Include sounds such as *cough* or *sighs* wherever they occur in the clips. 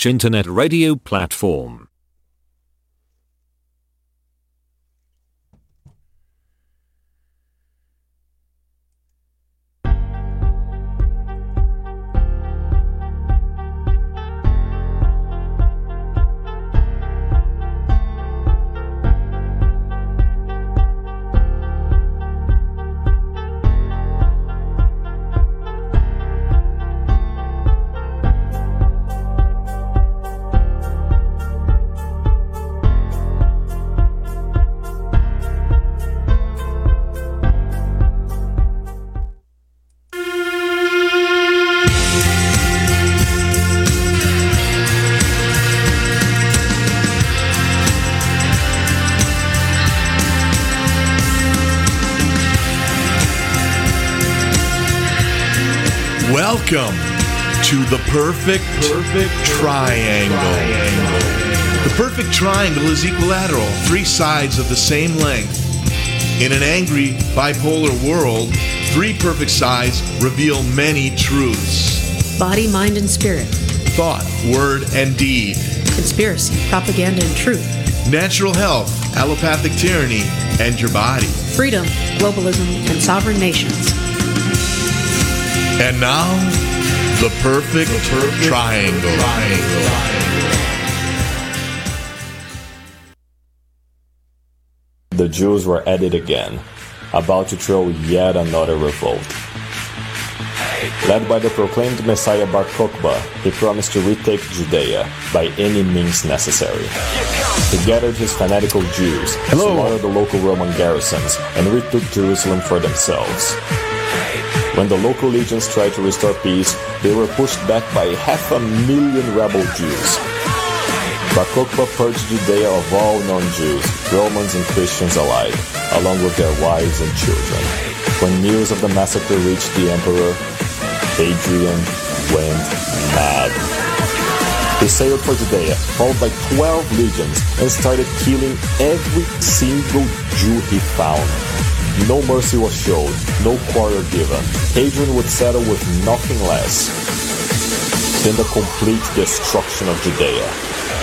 Internet radio platform. Perfect, perfect triangle. The perfect triangle is equilateral, three sides of the same length. In an angry, bipolar world, three perfect sides reveal many truths body, mind, and spirit, thought, word, and deed, conspiracy, propaganda, and truth, natural health, allopathic tyranny, and your body, freedom, globalism, and sovereign nations. And now, the perfect, the perfect triangle. triangle. The Jews were at it again, about to throw yet another revolt. Led by the proclaimed Messiah Bar Kokhba, he promised to retake Judea by any means necessary. He gathered his fanatical Jews, slaughtered the local Roman garrisons, and retook Jerusalem for themselves. When the local legions tried to restore peace, they were pushed back by half a million rebel Jews. Bar Kokhba purged Judea of all non-Jews, Romans and Christians alike, along with their wives and children. When news of the massacre reached the emperor, Hadrian went mad. He sailed for Judea, followed by 12 legions, and started killing every single Jew he found. No mercy was showed, no quarter given. Hadrian would settle with nothing less than the complete destruction of Judea.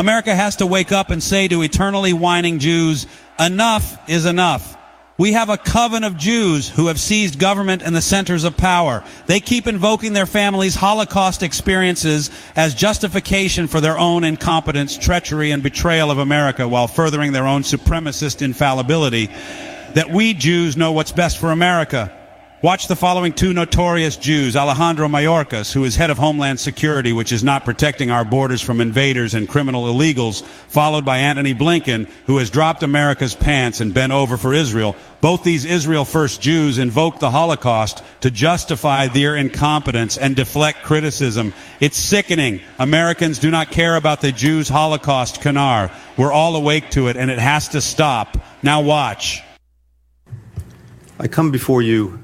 America has to wake up and say to eternally whining Jews, enough is enough. We have a coven of Jews who have seized government and the centers of power. They keep invoking their families' Holocaust experiences as justification for their own incompetence, treachery, and betrayal of America while furthering their own supremacist infallibility. That we Jews know what's best for America. Watch the following two notorious Jews, Alejandro Mayorkas, who is head of Homeland Security, which is not protecting our borders from invaders and criminal illegals, followed by Antony Blinken, who has dropped America's pants and bent over for Israel. Both these Israel first Jews invoke the Holocaust to justify their incompetence and deflect criticism. It's sickening. Americans do not care about the Jews' Holocaust canar. We're all awake to it, and it has to stop. Now watch. I come before you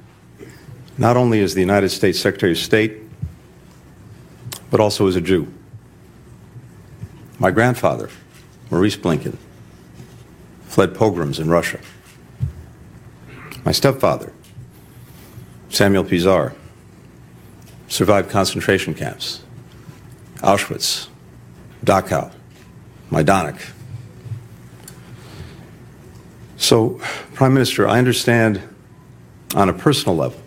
not only as the United States Secretary of State, but also as a Jew. My grandfather, Maurice Blinken, fled pogroms in Russia. My stepfather, Samuel Pisar, survived concentration camps, Auschwitz, Dachau, Majdanek. So, Prime Minister, I understand on a personal level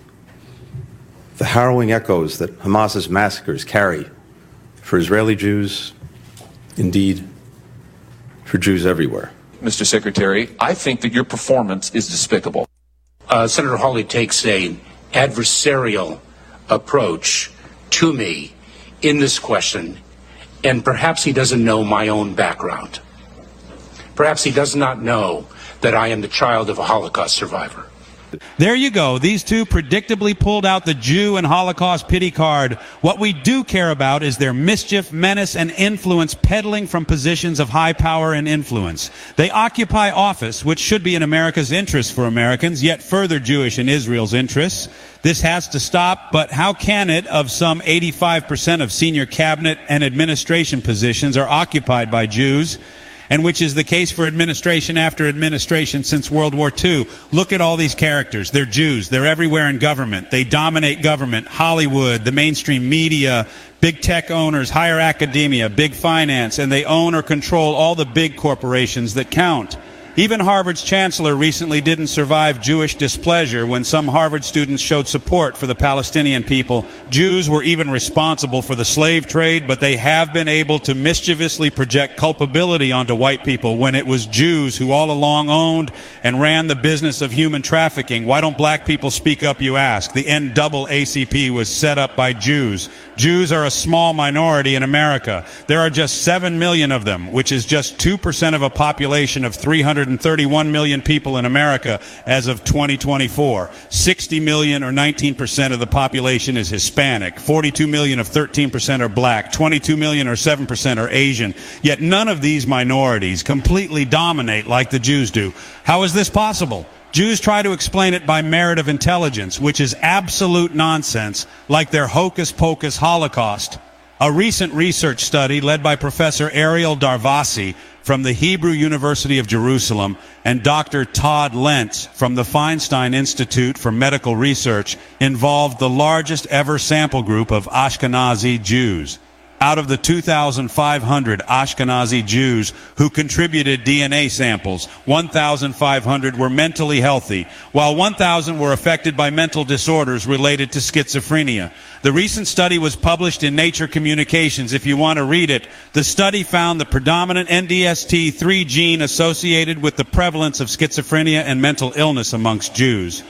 the harrowing echoes that Hamas's massacres carry for Israeli Jews, indeed, for Jews everywhere. Mr. Secretary, I think that your performance is despicable. Uh, Senator Hawley takes a adversarial approach to me in this question, and perhaps he doesn't know my own background. Perhaps he does not know that I am the child of a Holocaust survivor. There you go. These two predictably pulled out the Jew and Holocaust pity card. What we do care about is their mischief, menace, and influence peddling from positions of high power and influence. They occupy office, which should be in America's interest for Americans, yet further Jewish in Israel's interests. This has to stop, but how can it of some 85% of senior cabinet and administration positions are occupied by Jews? And which is the case for administration after administration since World War II. Look at all these characters. They're Jews. They're everywhere in government. They dominate government, Hollywood, the mainstream media, big tech owners, higher academia, big finance, and they own or control all the big corporations that count. Even Harvard's chancellor recently didn't survive Jewish displeasure when some Harvard students showed support for the Palestinian people. Jews were even responsible for the slave trade, but they have been able to mischievously project culpability onto white people when it was Jews who all along owned and ran the business of human trafficking. Why don't black people speak up, you ask? The NAACP was set up by Jews. Jews are a small minority in America. There are just 7 million of them, which is just 2% of a population of 331 million people in America as of 2024. 60 million or 19% of the population is Hispanic. 42 million of 13% are black. 22 million or 7% are Asian. Yet none of these minorities completely dominate like the Jews do. How is this possible? Jews try to explain it by merit of intelligence, which is absolute nonsense, like their hocus pocus Holocaust. A recent research study led by Professor Ariel Darvasi from the Hebrew University of Jerusalem and Dr. Todd Lencz from the Feinstein Institute for Medical Research involved the largest ever sample group of Ashkenazi Jews out of the 2,500 Ashkenazi Jews who contributed DNA samples, 1,500 were mentally healthy, while 1,000 were affected by mental disorders related to schizophrenia. The recent study was published in Nature Communications. If you want to read it, the study found the predominant NDST3 gene associated with the prevalence of schizophrenia and mental illness amongst Jews.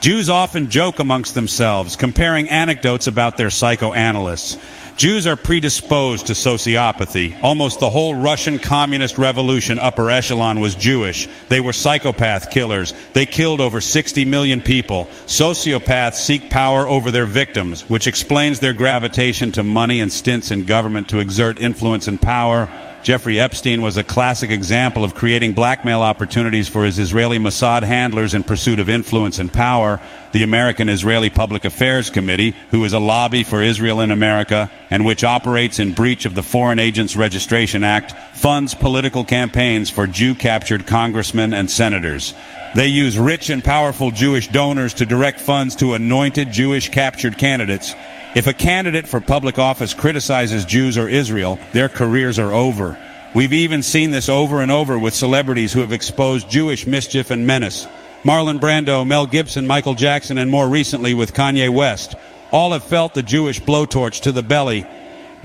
Jews often joke amongst themselves, comparing anecdotes about their psychoanalysts. Jews are predisposed to sociopathy. Almost the whole Russian communist revolution upper echelon was Jewish. They were psychopath killers. They killed over 60 million people. Sociopaths seek power over their victims, which explains their gravitation to money and stints in government to exert influence and power. Jeffrey Epstein was a classic example of creating blackmail opportunities for his Israeli Mossad handlers in pursuit of influence and power. The American Israeli Public Affairs Committee, who is a lobby for Israel in America and which operates in breach of the Foreign Agents Registration Act, funds political campaigns for Jew captured congressmen and senators. They use rich and powerful Jewish donors to direct funds to anointed Jewish captured candidates if a candidate for public office criticizes Jews or Israel, their careers are over. We've even seen this over and over with celebrities who have exposed Jewish mischief and menace. Marlon Brando, Mel Gibson, Michael Jackson, and more recently with Kanye West. All have felt the Jewish blowtorch to the belly.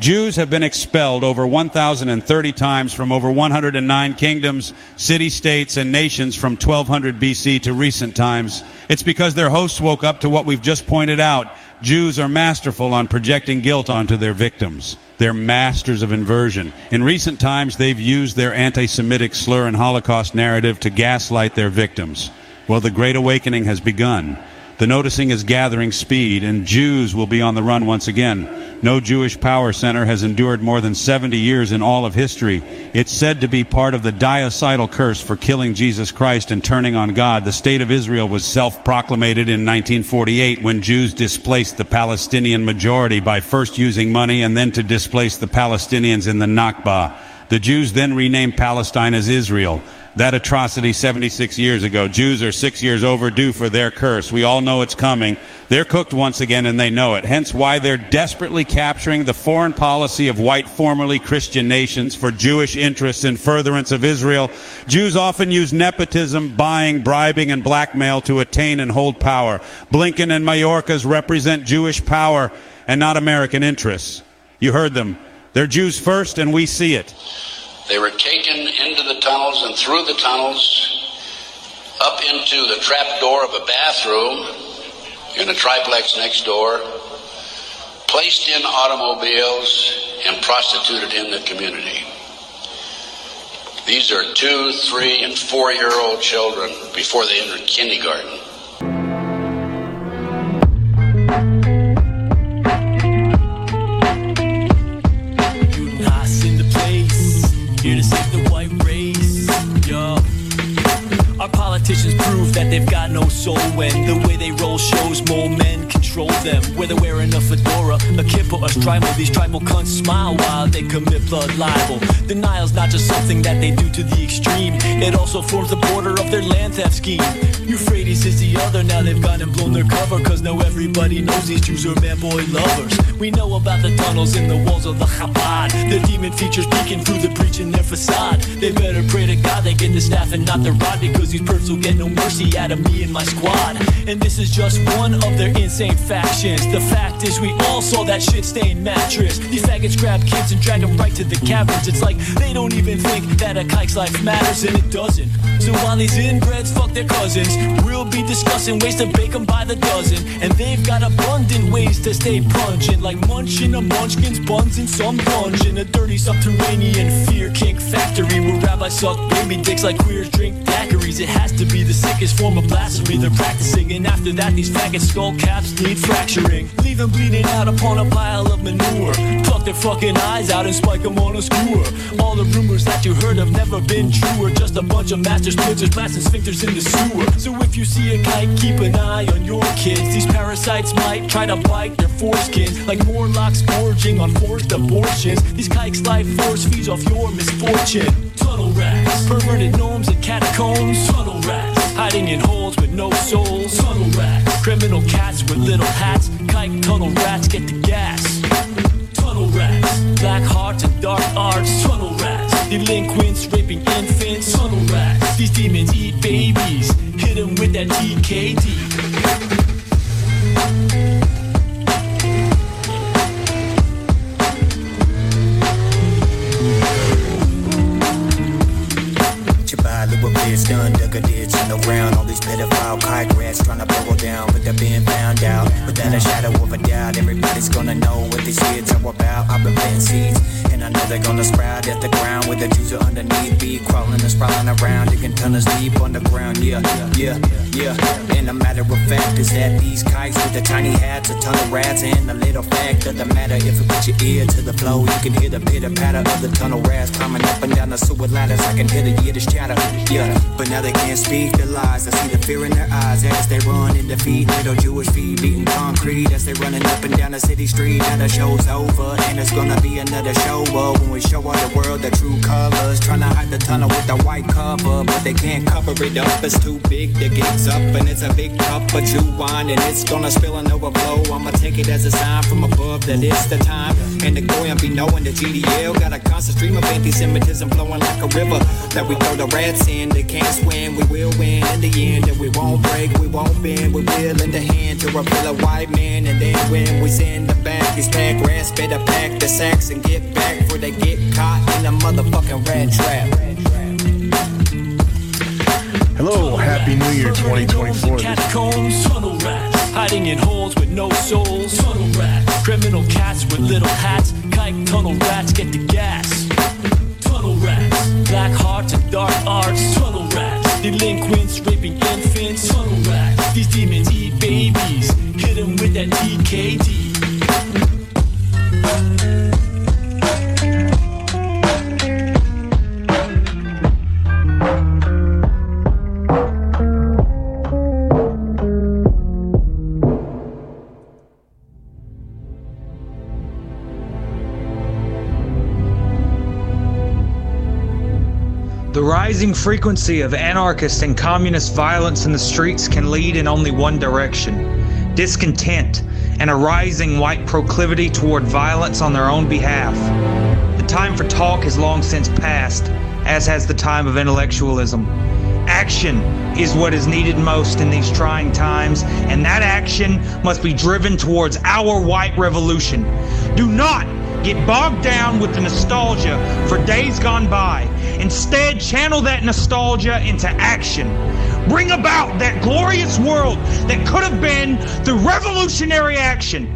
Jews have been expelled over 1,030 times from over 109 kingdoms, city states, and nations from 1200 BC to recent times. It's because their hosts woke up to what we've just pointed out Jews are masterful on projecting guilt onto their victims. They're masters of inversion. In recent times, they've used their anti Semitic slur and Holocaust narrative to gaslight their victims. Well, the Great Awakening has begun. The noticing is gathering speed, and Jews will be on the run once again. No Jewish power center has endured more than 70 years in all of history. It's said to be part of the diocidal curse for killing Jesus Christ and turning on God. The state of Israel was self proclamated in 1948 when Jews displaced the Palestinian majority by first using money and then to displace the Palestinians in the Nakba. The Jews then renamed Palestine as Israel that atrocity 76 years ago. Jews are six years overdue for their curse. We all know it's coming. They're cooked once again and they know it. Hence why they're desperately capturing the foreign policy of white formerly Christian nations for Jewish interests in furtherance of Israel. Jews often use nepotism, buying, bribing, and blackmail to attain and hold power. Blinken and Mayorkas represent Jewish power and not American interests. You heard them. They're Jews first and we see it. They were taken into the tunnels and through the tunnels up into the trap door of a bathroom in a triplex next door, placed in automobiles, and prostituted in the community. These are two, three, and four year old children before they enter kindergarten. Our politicians prove that they've got no soul when the way they roll shows more men control them. Whether wearing a fedora, a kippa, or shtreimel, these tribal cunts smile while they commit blood libel. Denial's not just something that they do to the extreme, it also forms the border of their land theft scheme. Euphrates is the other, now they've gone and blown their cover, cause now everybody knows these Jews are man boy lovers. We know about the tunnels in the walls of the Chabad, the demon features peeking through the breach in their facade. They better pray get the staff and not the rod, because these perps will get no mercy out of me and my squad. And this is just one of their insane factions. The fact is, we all saw that shit stained mattress. These faggots grab kids and drag them right to the caverns. It's like they don't even think that a kike's life matters, and it doesn't. So while these inbreds fuck their cousins, we'll be discussing ways to bake them by the dozen. And they've got abundant ways to stay pungent, like munching a munchkin's buns in some dungeon. A dirty subterranean fear kink factory where rabbis suck baby dicks like queers drink daiquiris. It has to be the sickest form of blasphemy they're practicing. And after that, these faggot skull caps need fracturing. Leave them bleeding out upon a pile of manure. Pluck their fucking eyes out and spike them on a skewer. All the rumors that you heard have never been true. Are just a bunch of master splitters blasting sphincters in the sewer. So if you see a kite, keep an eye on your kids. These parasites might try to bite their foreskins. Like Morlocks gorging on forced abortions. These kikes' life force feeds off your misfortune. Tunnel perverted gnomes and catacombs. Tunnel rats, hiding in holes with no souls. Tunnel rats, criminal cats with little hats. Kike tunnel rats get the gas. Tunnel rats, black hearts and dark arts. Tunnel rats, delinquents raping infants. Tunnel rats, these demons eat babies. Hit 'em with that TKD. A ditch the ground. All these pedophile kike rats trying to buckle down, but they're being found out. Without a shadow of a doubt, everybody's gonna know what these kids are about. I've been planting seeds, and I know they're gonna sprout at the ground with the juice underneath. Be crawling and sprawling around, digging tunnels deep underground. Yeah, yeah, yeah. Yeah And the matter of fact is that these kites with the tiny hats, a ton of rats, and the little fact of the matter. If you put your ear to the flow, you can hear the pitter patter of the tunnel rats climbing up and down the sewer ladders. I can hear the Yiddish chatter. Yeah, but now they can't speak the lies. I see the fear in their eyes as they run in defeat. Little Jewish feet beating concrete as they running up and down the city street. Now the show's over and it's gonna be another show. But when we show all the world the true colors, trying to hide the tunnel with the white cover, but they can't cover it up. It's too big. The gate's up and it's a big cup of Jew wine and it's gonna spill and overflow. I'ma take it as a sign from above that it's the time. And the Goyim be knowing the GDL got a constant stream of anti-Semitism flowing like a river that we throw the rats in. They can't swim, we will win in the end. And we won't break, we won't bend, we will in the hand to repel a white man. And then when we send the back, these pack rats better pack the sacks and get back before they get caught in a motherfucking rat trap. Hello, Happy New Year 2024. Catacombs, tunnel rats, hiding in holes with no souls. Tunnel rats, criminal cats with little hats. Kike tunnel rats get the gas. Tunnel rats, black hearts and dark arts. Tunnel rats, delinquents raping infants. Tunnel rats, these demons eat babies. Hit 'em with that TKD. Rising frequency of anarchist and communist violence in the streets can lead in only one direction discontent and a rising white proclivity toward violence on their own behalf. The time for talk has long since passed, as has the time of intellectualism. Action is what is needed most in these trying times, and that action must be driven towards our white revolution. Do not get bogged down with the nostalgia for days gone by. Instead, channel that nostalgia into action. Bring about that glorious world that could have been through revolutionary action.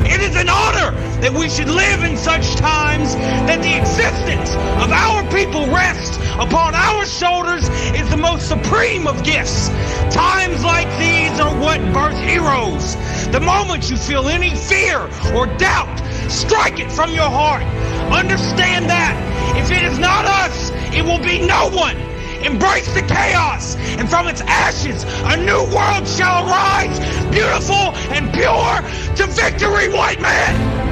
It is an honor that we should live in such times that the existence of our people rests upon our shoulders is the most supreme of gifts. Times like these are what birth heroes. The moment you feel any fear or doubt, strike it from your heart. Understand that if it is not us, it will be no one. Embrace the chaos, and from its ashes, a new world shall arise, beautiful and pure to victory, white man!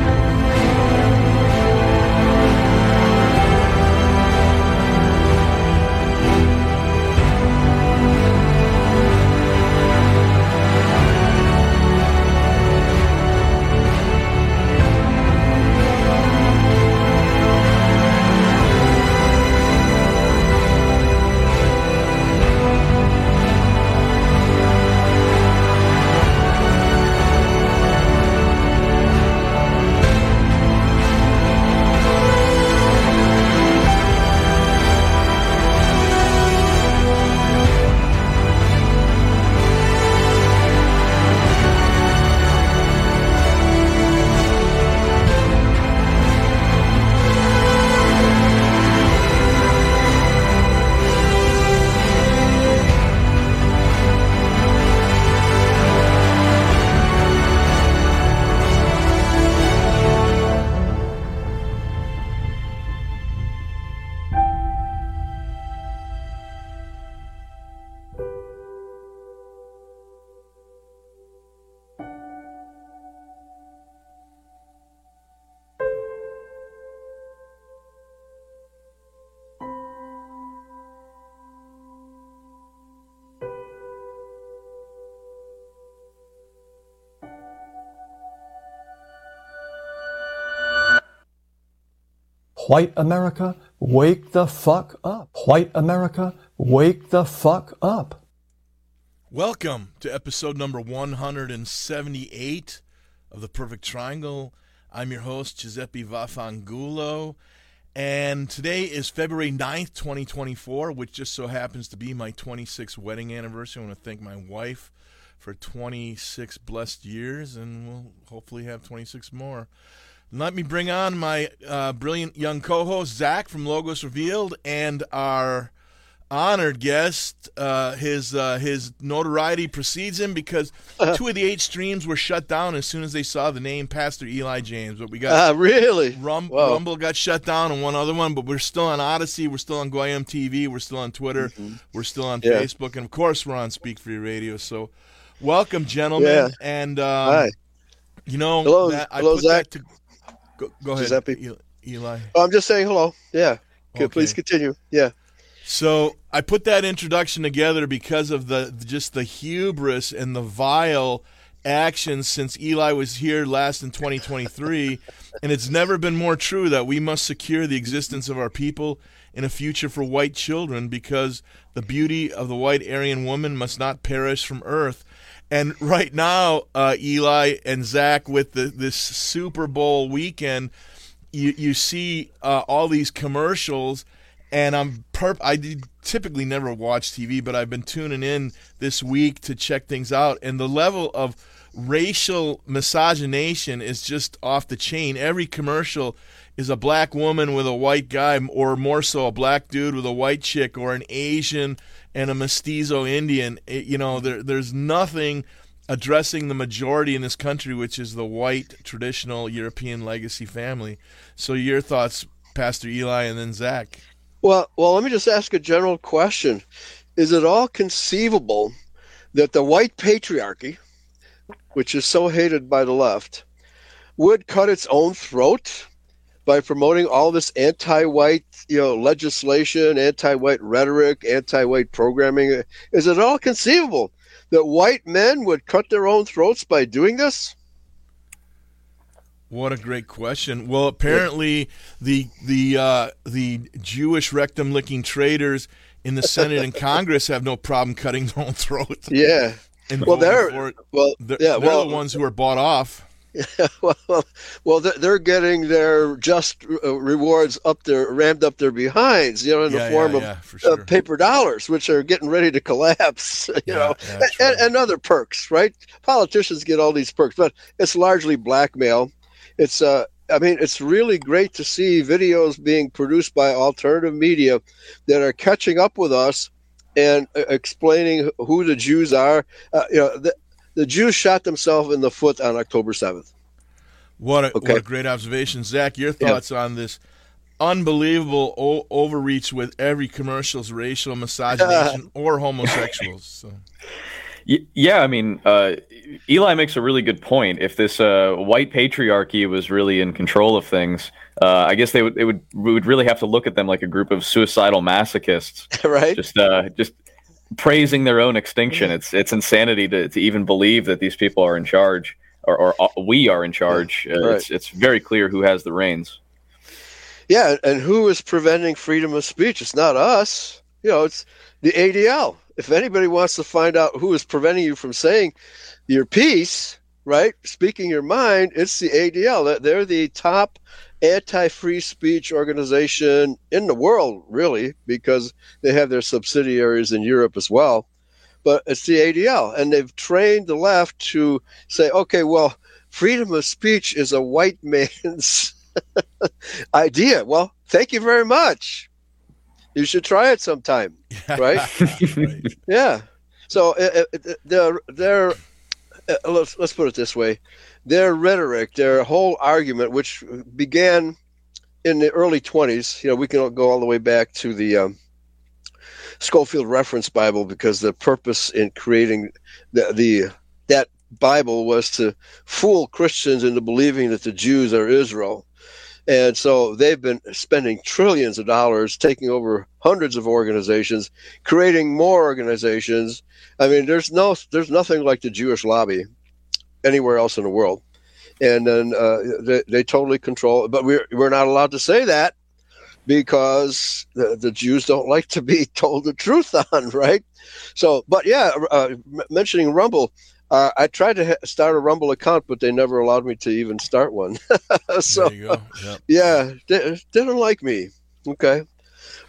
White America, wake the fuck up. White America, wake the fuck up. Welcome to episode number 178 of The Perfect Triangle. I'm your host, Giuseppe Vafangulo. And today is February 9th, 2024, which just so happens to be my 26th wedding anniversary. I want to thank my wife for 26 blessed years, and we'll hopefully have 26 more. Let me bring on my uh, brilliant young co host, Zach from Logos Revealed, and our honored guest. Uh, his uh, his notoriety precedes him because two of the eight streams were shut down as soon as they saw the name Pastor Eli James. But we got uh, really Rum- Rumble got shut down and one other one, but we're still on Odysee, we're still on Goyim TV, we're still on Twitter, mm-hmm. we're still on yeah. Facebook, and of course we're on Speak Free Radio. So, welcome, gentlemen, yeah. and um, hi. You know, hello, that, hello, Zach. To, go, go ahead, Giuseppe. Eli. Oh, I'm just saying hello. Yeah. Okay, please continue. Yeah. So I put that introduction together because of the just the hubris and the vile actions since Eli was here last in 2023, and it's never been more true that we must secure the existence of our people in a future for white children because the beauty of the white Aryan woman must not perish from earth. And right now, uh, Eli and Zach, with the, this Super Bowl weekend, you you see uh, all these commercials, and I'm perp. I typically never watch TV, but I've been tuning in this week to check things out, and the level of racial misogynation is just off the chain. Every commercial is a black woman with a white guy, or more so, a black dude with a white chick, or an Asian and a mestizo Indian. It- you know, there there's nothing addressing the majority in this country, which is the white traditional European legacy family. So, your thoughts, Pastor Eli, and then Zach. Well, well, let me just ask a general question: Is it all conceivable that the white patriarchy, which is so hated by the left, would cut its own throat by promoting all this anti-white, you know, legislation, anti-white rhetoric, anti-white programming? Is it all conceivable that white men would cut their own throats by doing this? What a great question. Well, apparently the the uh, the Jewish rectum licking traitors in the Senate and Congress have no problem cutting their own throats. Yeah. And Well, they're- well, they're, yeah, they're well- the ones who are bought off. *laughs* Yeah, well, well, they're- they're getting their just uh, rewards up their rammed up their behinds, you know, in Yeah, the form yeah, of yeah, for uh, paper dollars, which are getting ready to collapse, *laughs* you know, and, and other perks, right? Politicians get all these perks, but it's largely blackmail. It's, uh, I mean, it's really great to see videos being produced by alternative media that are catching up with us and uh, explaining who the Jews are. Uh, you know, the, the Jews shot themselves in the foot on October 7th. What a, Okay. what a great observation, Zach. Your Yeah. thoughts on this unbelievable o- overreach with every commercial's racial misogynation *laughs* or homosexuals? So. Yeah, I mean, uh, Eli makes a really good point. If this uh, white patriarchy was really in control of things, uh, I guess they would they would we would really have to look at them like a group of suicidal masochists, *laughs* right? Just uh, just praising their own extinction. It's it's insanity to, to even believe that these people are in charge or, or uh, we are in charge. Uh, Right. It's it's very clear who has the reins. Yeah, and who is preventing freedom of speech? It's not us. You know, it's the ADL. If anybody wants to find out who is preventing you from saying your piece, right, speaking your mind, it's the ADL. They're- the top anti-free speech organization in the world, really, because they have their subsidiaries in Europe as well. But it's the ADL, and they've trained the left to say, okay, well, freedom of speech is a white man's *laughs* idea. Well, thank you very much. You should try it sometime, *laughs* right? yeah. So uh, uh, their their uh, let's let's put it this way, their rhetoric, their whole argument, which began in the early twenties. You know, we can go all the way back to the um, Scofield Reference Bible because the purpose in creating the the that Bible was to fool Christians into believing that the Jews are Israel. And so they've been spending trillions of dollars, taking over hundreds of organizations, creating more organizations. I mean, there's no, there's nothing like the Jewish lobby anywhere else in the world, and then uh, they, they totally control. But we're we're not allowed to say that because the, the Jews don't like to be *laughs* told the truth on, right? So, but yeah, uh, mentioning Rumble, uh, I tried to ha- start a Rumble account, but they never allowed me to even start one. *laughs* so, There you go. Yep. yeah, they, don't like me. Okay,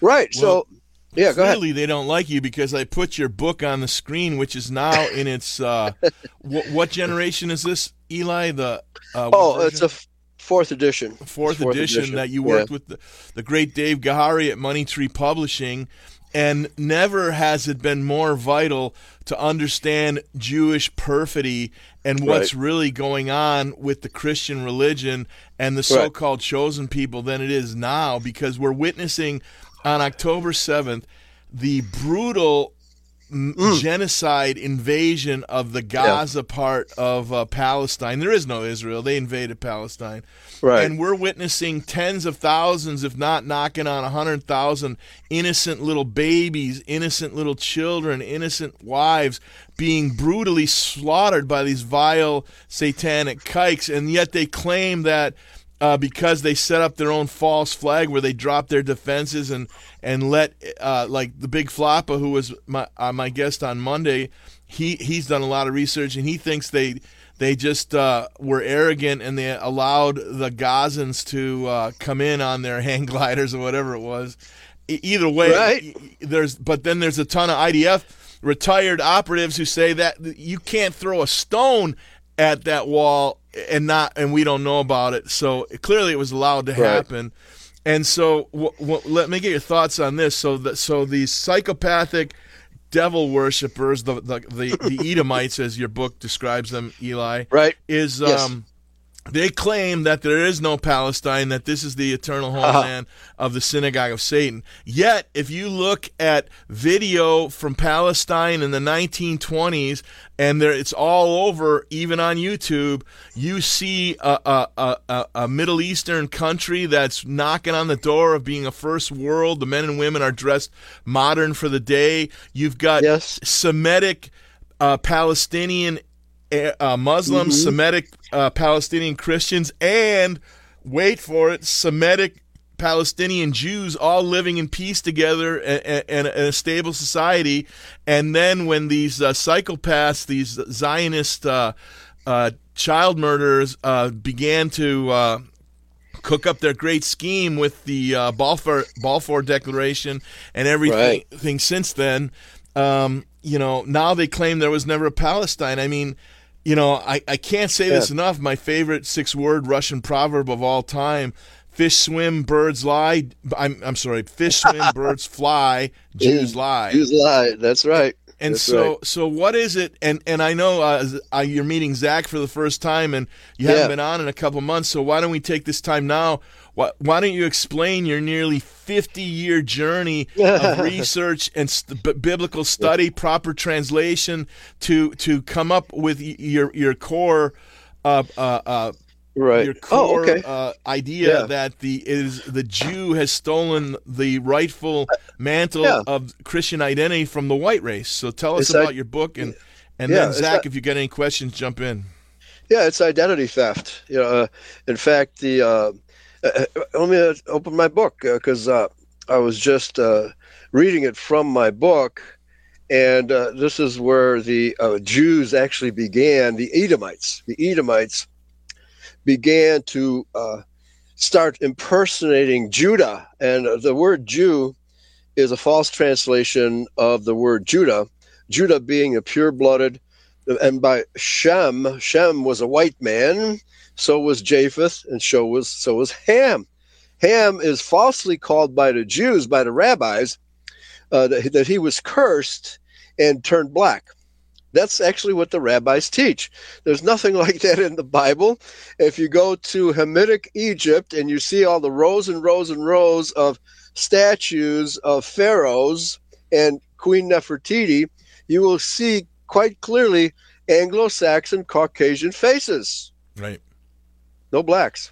right. so, yeah, go ahead. Clearly, they don't like you because I put your book on the screen, which is now in its. Uh, *laughs* wh- what generation is this, Eli? The uh, Oh, version? it's a f- fourth edition. fourth, Fourth edition, edition, that you yeah. worked with the, the great Dave Gahary at Money Tree Publishing, and never has it been more vital to understand Jewish perfidy and what's Right. really going on with the Christian religion and the so-called chosen people than it is now, because we're witnessing on October seventh the brutal Mm. genocide invasion of the Gaza part of uh, Palestine. There is no Israel; they invaded Palestine, Right. And we're witnessing tens of thousands, if not knocking on a hundred thousand, innocent little babies, innocent little children, innocent wives being brutally slaughtered by these vile satanic kikes, and yet they claim that uh, because they set up their own false flag where they dropped their defenses and and let uh, like the big floppa who was my uh, my guest on Monday, he he's done a lot of research and he thinks they they just uh, were arrogant and they allowed the Gazans to uh, come in on their *laughs* hang gliders or whatever it was. Either way, Right. there's but then there's a ton of IDF retired operatives who say that you can't throw a stone at that wall and not and we don't know about it so clearly it was allowed to Right. happen and so w- w- let me get your thoughts on this so that so these psychopathic devil worshippers the the, the, the edomites as your book describes them eli right is Yes. um they claim that there is no Palestine, that this is the eternal Uh-huh. homeland of the synagogue of Satan. Yet, if you look at video from Palestine in the 1920s, and there it's all over, even on YouTube, you see a, a, a, a- a Middle Eastern country that's knocking on the door of being a first world. The men and women are dressed modern for the day. You've got yes. Semitic uh, Palestinian uh, uh, Muslims, Mhm. Semitic uh, Palestinian Christians, and wait for it, Semitic Palestinian Jews all living in peace together and, a stable society. And then when these uh, psychopaths, these Zionist uh, uh, child murderers uh, began to uh, cook up their great scheme with the uh, Balfour Balfour Declaration and everything Right. since then. Um, you know, now they claim there was never a Palestine. I mean, you know, I, I can't say this enough. My favorite six word Russian proverb of all time fish swim, birds lie. I'm, I'm sorry, fish swim, *laughs* birds fly, Jews lie. Jews lie. That's right. And That's so, right. so what is it? And and I know uh, uh, you're meeting Zach for the first time, and you Yeah. haven't been on in a couple months. So why don't we take this time now? Why, why don't you explain your nearly 50 year journey *laughs* of research and st- b- biblical study, proper translation to to come up with y- your your core. Uh, uh, uh, Right. Your Oh, okay. uh, idea Yeah. that the is the Jew has stolen the rightful mantle Yeah. of Christian identity from the white race. So tell us It's about like- your book and and Yeah, then Zach, not- if you got any questions, jump in. Yeah, it's identity theft. You know, uh, in fact, the uh, uh, let me uh, open my book because uh, I was just uh, reading it from my book, and uh, this is where the uh, Jews actually began. The Edomites, the Edomites, began to uh, start impersonating Judah, and uh, the word Jew is a false translation of the word Judah. Judah being a pure-blooded and by Shem, Shem was a white man, so was Japheth, and so was so was Ham. Ham is falsely called by the Jews, by the rabbis, uh, that, that he was cursed and turned black. That's actually what the rabbis teach. There's nothing *laughs* like that in the Bible. If you go to Hamitic Egypt and you see all the rows and rows and rows of statues of pharaohs and Queen Nefertiti, you will see quite clearly Anglo-Saxon Caucasian faces. Right. No blacks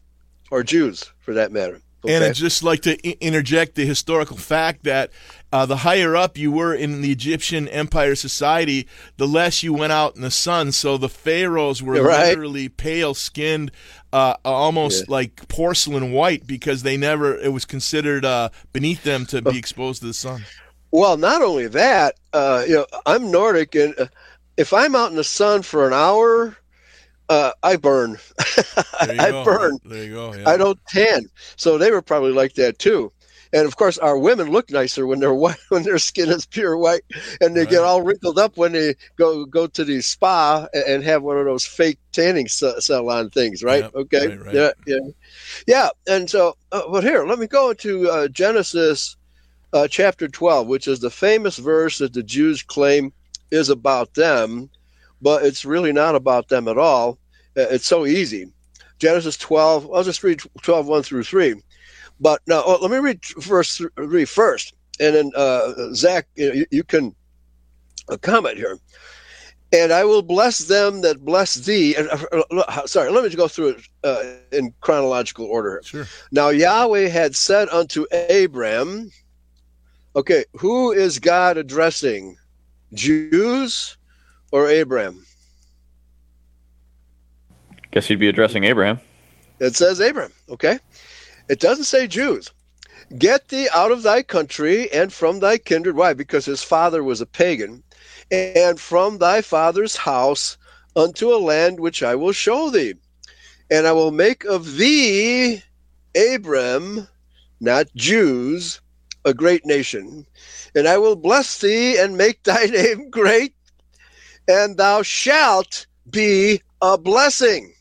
or Jews for that matter. And I'd just like to interject the historical fact that uh, the higher up you were in the Egyptian Empire society, the less you went out in the sun. So the pharaohs were *laughs* Right. literally pale skinned, uh, almost Yeah. like porcelain white, because they never, it was considered uh, beneath them to be exposed to the sun. Well, not only that, uh, you know, I'm Nordic, and uh, if I'm out in the sun for an hour, uh, I burn. *laughs* There you I go. burn. There you go. Yeah. I don't tan. So they were probably like that too. And of course, our women look nicer when they're *laughs* white, when their skin is pure white, and they get all wrinkled up when they go go to the spa and have one of those fake tanning salon things, right? Yep, okay, right, right. yeah, yeah, yeah. And so, uh, but here, let me go into uh, Genesis uh, chapter twelve, which is the famous verse that the Jews claim is about them, but it's really not about them at all. Uh, It's so easy. Genesis 12, I'll just read 12, 1 through 3. But now, oh, let me read verse 3 first. And then, uh, Zach, you, know, you, can uh, comment here. And I will bless them that bless thee. And uh, uh, sorry, let me just go through it uh, in chronological order. Sure. Now Yahweh had said unto Abram, okay, who is God addressing? Jews or Abram? Guess he'd be addressing Abraham. It says Abram, okay? It doesn't say Jews. Get thee out of thy country and from thy kindred. Why? Because his father was a pagan. And from thy father's house unto a land which I will show thee. And I will make of thee, Abram, not Jews, a great nation. And I will bless thee and make thy *laughs* name great, and thou shalt be a blessing.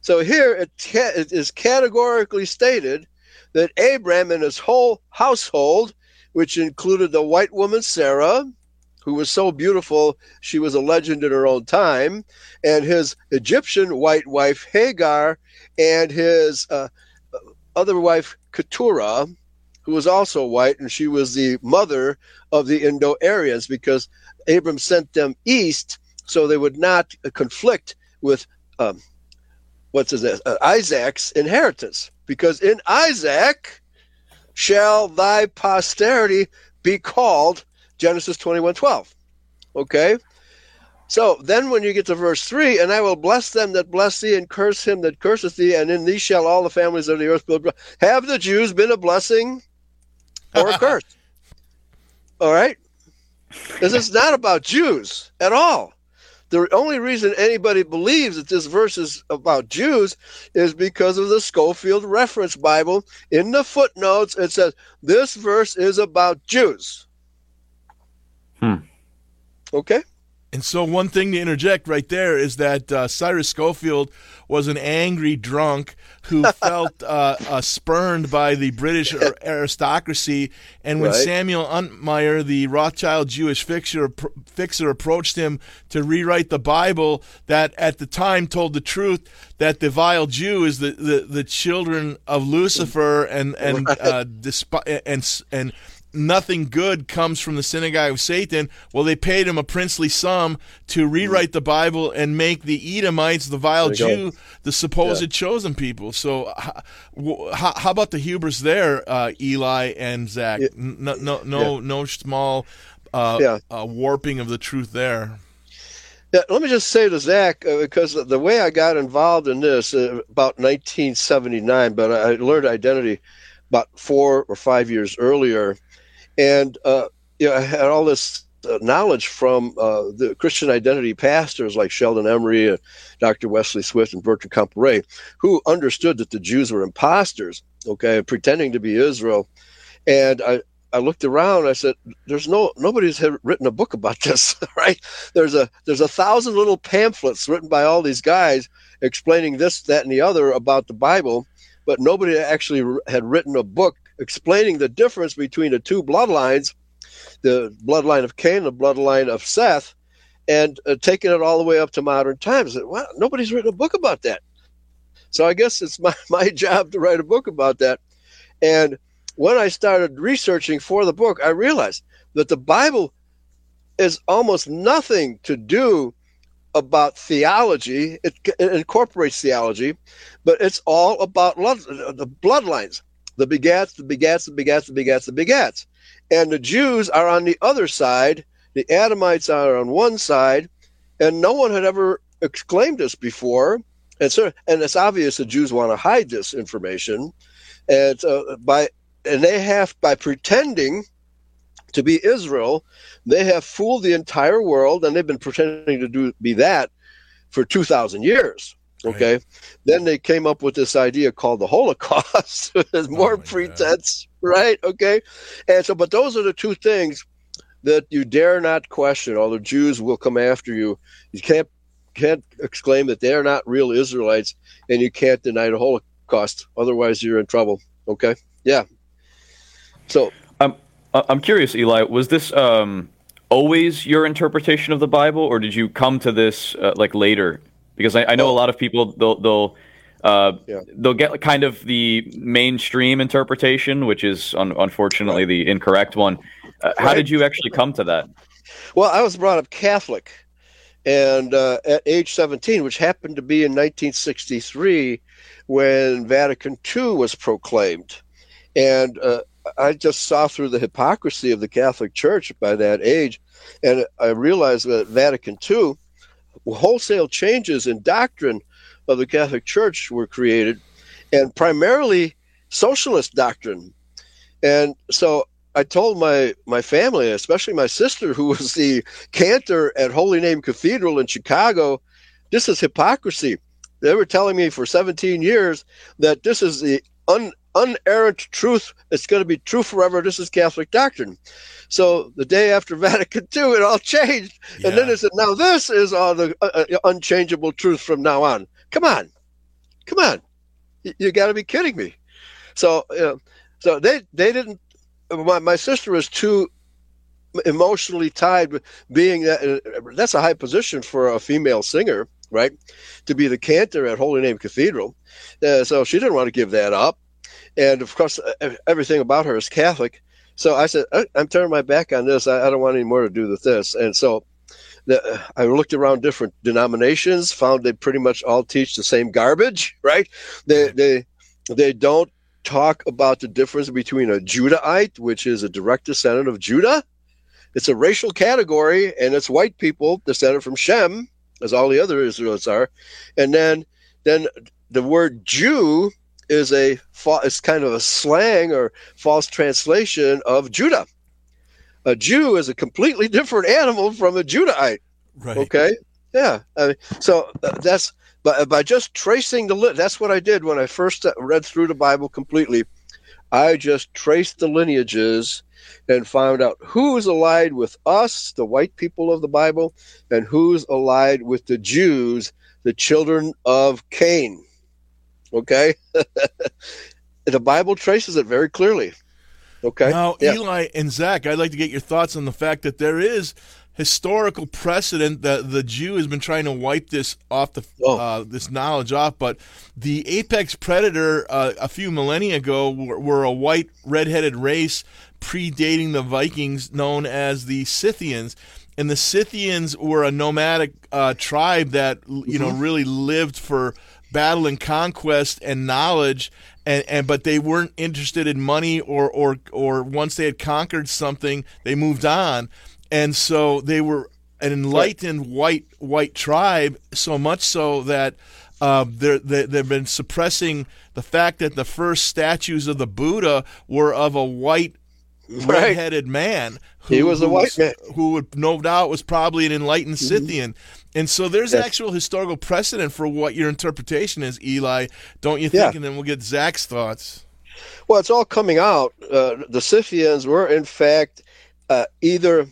So here it, ca- it is categorically stated that Abram and his whole household, which included the white woman Sarah, who was so beautiful she was a legend in her own time, and his Egyptian white wife Hagar, and his uh, other wife Keturah, who was also white, and she was the mother of the Indo Aryans because Abram sent them east so they would not conflict with um, what's his name? Uh, Isaac's inheritance. Because in Isaac shall thy posterity be called Genesis 21 12. Okay? So then when you get to verse 3, and I will bless them that bless thee, and curse him that curseth thee, and in thee shall all the families of the earth be blessed. Have the Jews been a blessing or a curse? All right? This is not about Jews at all. the only reason anybody believes that this verse is about Jews is because of the Scofield Reference Bible. In the footnotes, it says this verse is about Jews. Hmm. Okay. And so, one thing to interject right there is that uh, Cyrus Scofield was an angry drunk who *laughs* felt uh, uh, spurned by the British aristocracy. And when Right. Samuel Untermyer, the Rothschild Jewish fixer, fixer, approached him to rewrite the Bible, that at the time told the truth that the vile Jew is the, the, the children of Lucifer and and uh, despi- and and nothing good comes from the synagogue of Satan. Well, they paid him a princely sum to rewrite the Bible and make the Edomites, the vile you go. Jew, the supposed Yeah. chosen people. So, how, how about the hubris there, uh, Eli and Zach? N- No, no, no, no small uh, Yeah. uh, warping of the truth there. Yeah, let me just say to Zach, uh, because the way I got involved in this uh, about 1979, but I learned identity about four or five years earlier, and uh, you know, I had all this uh, knowledge from uh, the Christian identity pastors like Sheldon Emry, and Dr. Wesley Swift, and Bertrand Comparet, who understood that the Jews were imposters, okay, pretending to be Israel, and I. I looked around. I said, "There's no nobody's written a book about this, *laughs* right? There's a there's a thousand little pamphlets written by all these guys explaining this, that, and the other about the Bible, but nobody actually had written a book explaining the difference between the two bloodlines, the bloodline of Cain, the bloodline of Seth, and uh, taking it all the way up to modern times. Well, nobody's written a book about that. So I guess it's *laughs* my, my job to write a book about that. And when I started researching for the book, I realized that the Bible is almost nothing to do about theology. It, it incorporates theology, but it's all about blood, the bloodlines, the begats, the begats, the begats, the begats, the begats. And the Jews are on the other side, the Adamites are on one side, and no one had ever exclaimed this before. And so, and it's obvious the Jews want to hide this information, and uh, by and they have by pretending to be Israel, they have fooled the entire world, and they've been pretending to do be that for two thousand years. Okay, then they came up with this idea called the Holocaust. *laughs* There's more pretense, right? Okay, and so, but those are the two things that you dare not question. All the Jews will come after you. You can't can't exclaim that they are not real Israelites, and you can't deny the Holocaust. Otherwise, you're in trouble. Okay, yeah. So I'm I'm curious, Eli. Was this um, always your interpretation of the Bible, or did you come to this uh, like later? Because I, I know a lot of people they'll they'll uh, they'll get kind of the mainstream interpretation, which is un- unfortunately the incorrect one. Uh, How did you actually come to that? Well, I was brought up Catholic, and uh, at age 17, which happened to be in 1963 when Vatican II was proclaimed. And uh, I just saw through the hypocrisy of the Catholic Church by that age, and I realized that Vatican II, wholesale changes in doctrine of the Catholic Church were created, and primarily socialist doctrine. And so I told my my family, especially my sister, who was the cantor at Holy Name Cathedral in Chicago, this is hypocrisy. They were telling me for 17 years that this is the un, unerrant truth. It's going to be true forever. This is Catholic doctrine. So the day after *laughs* Vatican II, it all changed, and then they said, "Now this is all the uh, uh, unchangeable truth from now on." Come on, come on, you, you got to be kidding me. So, uh, so they they didn't my, my sister was too emotionally tied with being that uh, that's a high position for a female singer right? To be the cantor at holy name cathedral. Uh, so she didn't want to give that up. And of course uh, everything about her is catholic so i said "I- i'm turning my back on this i, I don't want any more to do with this and so the, I looked around different denominations, found they pretty much all teach the same garbage, right? They they they don't talk about the difference between a Judahite, which is a direct descendant of Judah. It's a racial category, and it's white people descended from Shem, as all the other Israelites are. And then then the word Jew is a it's kind of a slang or false translation of Judah. A Jew is a completely different animal from a Judahite. Right. Okay. Yeah. I mean, so uh, that's by, by just tracing the li- that's what I did when I first uh, read through the Bible completely. I just traced the lineages and found out who's allied with us, the white people of the Bible, and who's allied with the Jews, the children of Cain. Okay? *laughs* the Bible traces it very clearly. Okay. Now, Yeah. Eli and Zach, I'd like to get your thoughts on the fact that there is historical precedent that the Jew has been trying to wipe this off the Oh. uh, this knowledge off, but the apex predator uh, a few millennia ago were, were a white redheaded race predating the Vikings, known as the Scythians. And the Scythians were a nomadic uh, tribe that you know Mhm. really lived for battle and conquest and knowledge and, and but they weren't interested in money or or or once they had conquered something they moved on and so they were an enlightened white white tribe so much so that uh, they're, they, they've been suppressing the fact that the first statues of the Buddha were of a white Right. red-headed man He was a white man. who would no doubt was probably an enlightened Scythian. And so there's Yes. actual historical precedent for what your interpretation is, Eli. Don't you Yeah. think? And then we'll get Zach's thoughts. Well, it's all coming out. Uh, the Scythians were, in fact, uh, either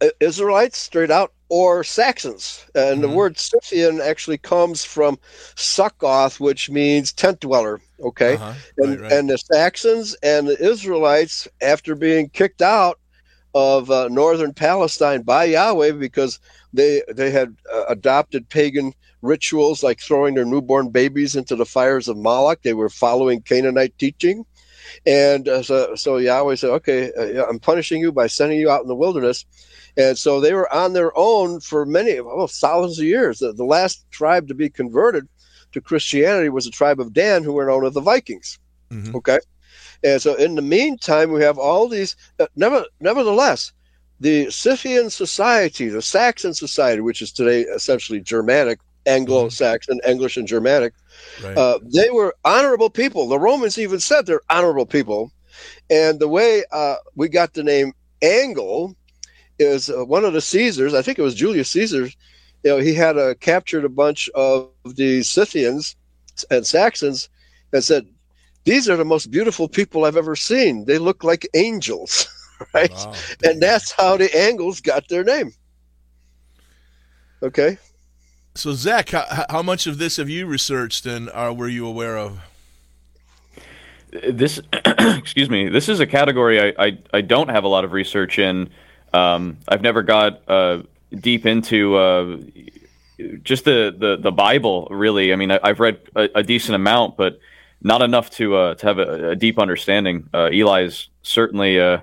uh, Israelites straight out or Saxons. And the word Scythian actually comes from Succoth, which means tent dweller. Okay. Uh-huh. And, and the Saxons and the Israelites, after being kicked out of uh, northern Palestine by Yahweh because they they had uh, adopted pagan rituals like throwing their newborn babies into the fires of Moloch. They were following Canaanite teaching, and uh, so so Yahweh said, "Okay, uh, I'm punishing you by sending you out in the wilderness." And so they were on their own for many, well, thousands of years. The, the last tribe to be converted to Christianity was the tribe of Dan, who were known as the Vikings. Okay. And so in the meantime, we have all these, uh, never, nevertheless, the Scythian society, the Saxon society, which is today essentially Germanic, Anglo Saxon, English, and Germanic, Right. uh, they were honorable people. The Romans even said they're honorable people. And the way uh, we got the name Angle is uh, one of the Caesars, I think it was Julius Caesar, you know, he had uh, captured a bunch of the Scythians and Saxons and said, These are the most beautiful people I've ever seen. They look like angels, *laughs* right? and that's how the Angles got their name. Okay. So Zach, how, how much of this have you researched and uh, were you aware of? this *clears throat* excuse me this is a category I, I, I don't have a lot of research in um, i've never got uh, deep into uh, just the, the, the bible really i mean I, i've read a, a decent amount but not enough to uh, to have a, a deep understanding uh, eli is certainly uh,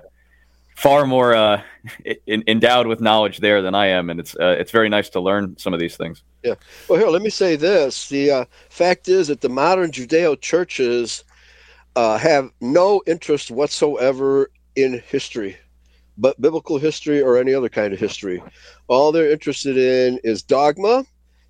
far more uh, *laughs* in, endowed with knowledge there than i am and it's uh, it's very nice to learn some of these things Yeah. Well, here, let me say this. The uh, fact is that the modern Judeo churches uh, have no interest whatsoever in history, but biblical history or any other kind of history. All they're interested in is dogma.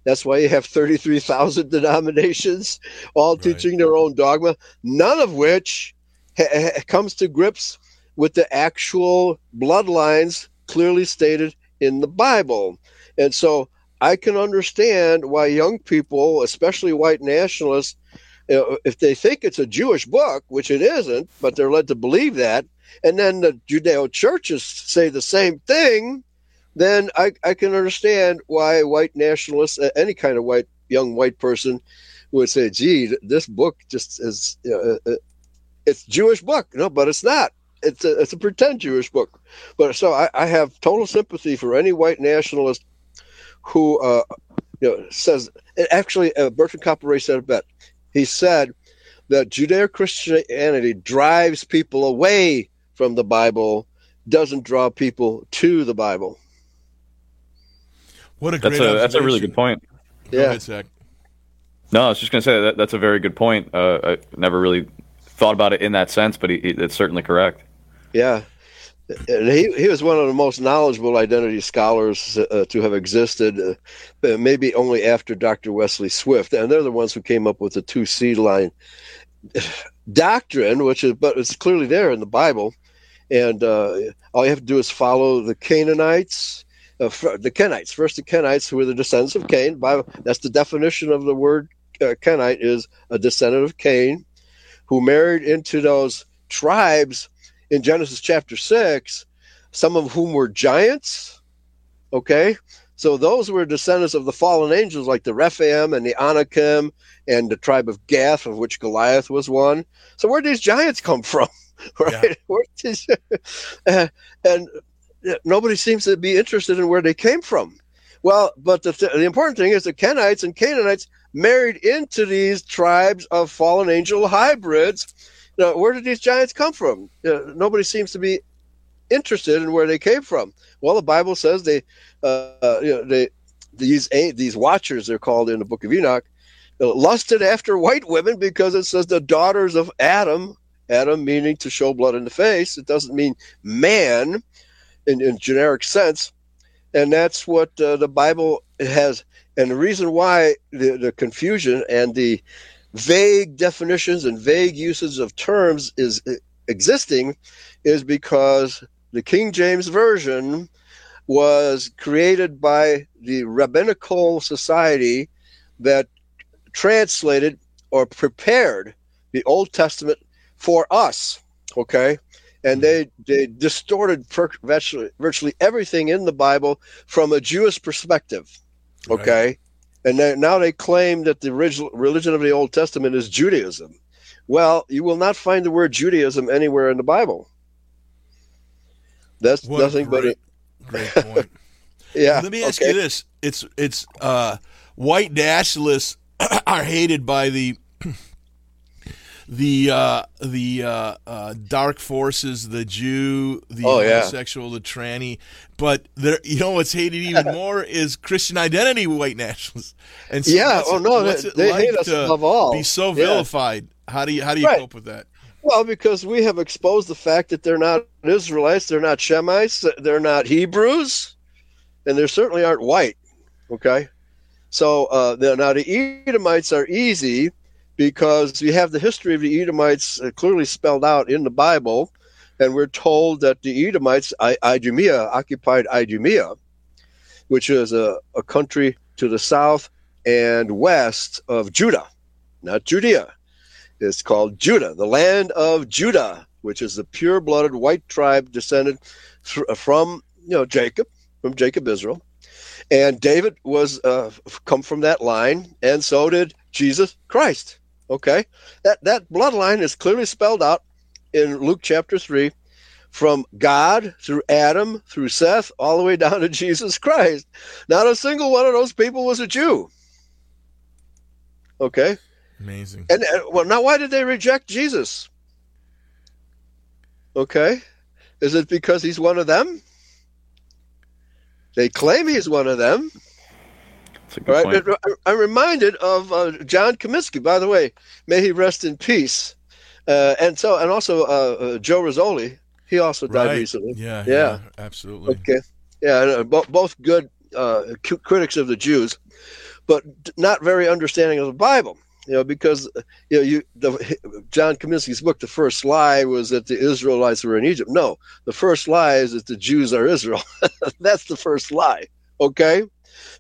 That's why you have 33,000 *laughs* denominations, all teaching their own dogma, none of which ha- ha- comes to grips with the actual bloodlines clearly stated in the Bible. And so I can understand why young people, especially white nationalists, if they think it's a Jewish book, which it isn't, but they're led to believe that, and then the Judeo churches say the same thing, then I, I can understand why white nationalists, uh, any kind of white young white person, would say, "Gee, this book just is, you know, uh, uh, it's Jewish book." No, but it's not. It's a it's a pretend Jewish book. But so I, I have total sympathy for any white nationalist who uh, you know says actually uh, Bertrand Comparet said it best. He said that Judeo Christianity drives people away from the Bible, doesn't draw people to the Bible. What a that's great a that's a really good point Go Yeah. ahead, Zach. No, I was just going to say that that's a very good point. Uh, I never really thought about it in that sense, but he, he, it's certainly correct. Yeah. And he, he was one of the most knowledgeable identity scholars uh, to have existed, uh, maybe only after Dr. Wesley Swift. And they're the ones who came up with the two seed line *sighs* doctrine, which is, but it's clearly there in the Bible. And uh, all you have to do is follow the Canaanites uh, the Kenites. First, the Kenites, who were the descendants of Cain. Bible, that's the definition of the word uh, Kenite is a descendant of Cain, who married into those tribes in Genesis chapter six, some of whom were giants. Okay, so those were descendants of the fallen angels, like the Rephaim and the Anakim and the tribe of Gath, of which Goliath was one. So where did these giants come from? *laughs* right? Did- *laughs* uh, and nobody seems to be interested in where they came from. Well, but the, th- the important thing is the Kenites and Canaanites married into these tribes of fallen angel hybrids. Now, where did these giants come from? Nobody seems to be interested in where they came from. Well, the Bible says they, uh, uh, you know, they these these watchers they're called in the Book of Enoch, uh, lusted after white women because it says the daughters of Adam. Adam meaning to show blood in the face. It doesn't mean man in, in generic sense, and that's what uh, the Bible has. And the reason why the, the confusion and the vague definitions and vague uses of terms is uh, existing is because the King James Version was created by the rabbinical society that translated or prepared the Old Testament for us. Okay. And they, they distorted virtually, virtually everything in the Bible from a Jewish perspective. Okay. And they, now they claim that the original religion of the Old Testament is Judaism. Well, you will not find the word Judaism anywhere in the Bible. That's What nothing but great- a Great point. *laughs* yeah. Let me ask okay. you this: It's it's uh, white nationalists *clears throat* are hated by the the uh, the uh, uh, dark forces, the Jew, the Oh, yeah. homosexual, the tranny. But there, you know what's hated even *laughs* more is Christian identity white nationalists. And Yeah, oh, no, what's they- they like hate us above all. Be so Yeah. vilified. How do you how do you Right. cope with that? Well, because we have exposed the fact that they're not Israelites, they're not Shemites, they're not Hebrews, and they certainly aren't white. Okay, so uh, now the Edomites are easy because we have the history of the Edomites uh, clearly spelled out in the Bible, and we're told that the Edomites, I- Idumea, occupied Idumea, which is a, a country to the south and west of Judah, not Judea. It's called Judah, the land of Judah, which is the pure-blooded white tribe descended thr- from you know Jacob, from Jacob Israel, and David was uh, come from that line, and so did Jesus Christ. Okay, that that bloodline is clearly spelled out in Luke chapter three, from God through Adam through Seth all the way down to Jesus Christ. Not a single one of those people was a Jew. Okay. Amazing. And well, now why did they reject Jesus? Okay, is it because he's one of them? They claim he's one of them. That's a good Right? I'm reminded of uh, John Kaminski, By the way, may he rest in peace. Uh, and so, and also uh, uh, Joe Rizoli. He also died Right. recently. Yeah, yeah, yeah, absolutely. Okay. Yeah, uh, bo- both good uh, critics of the Jews, but not very understanding of the Bible. You know, because you know, you the John Kaminski's book, the first lie was that the Israelites were in Egypt. No, the first lie is that the Jews are Israel. *laughs* That's the first lie. Okay,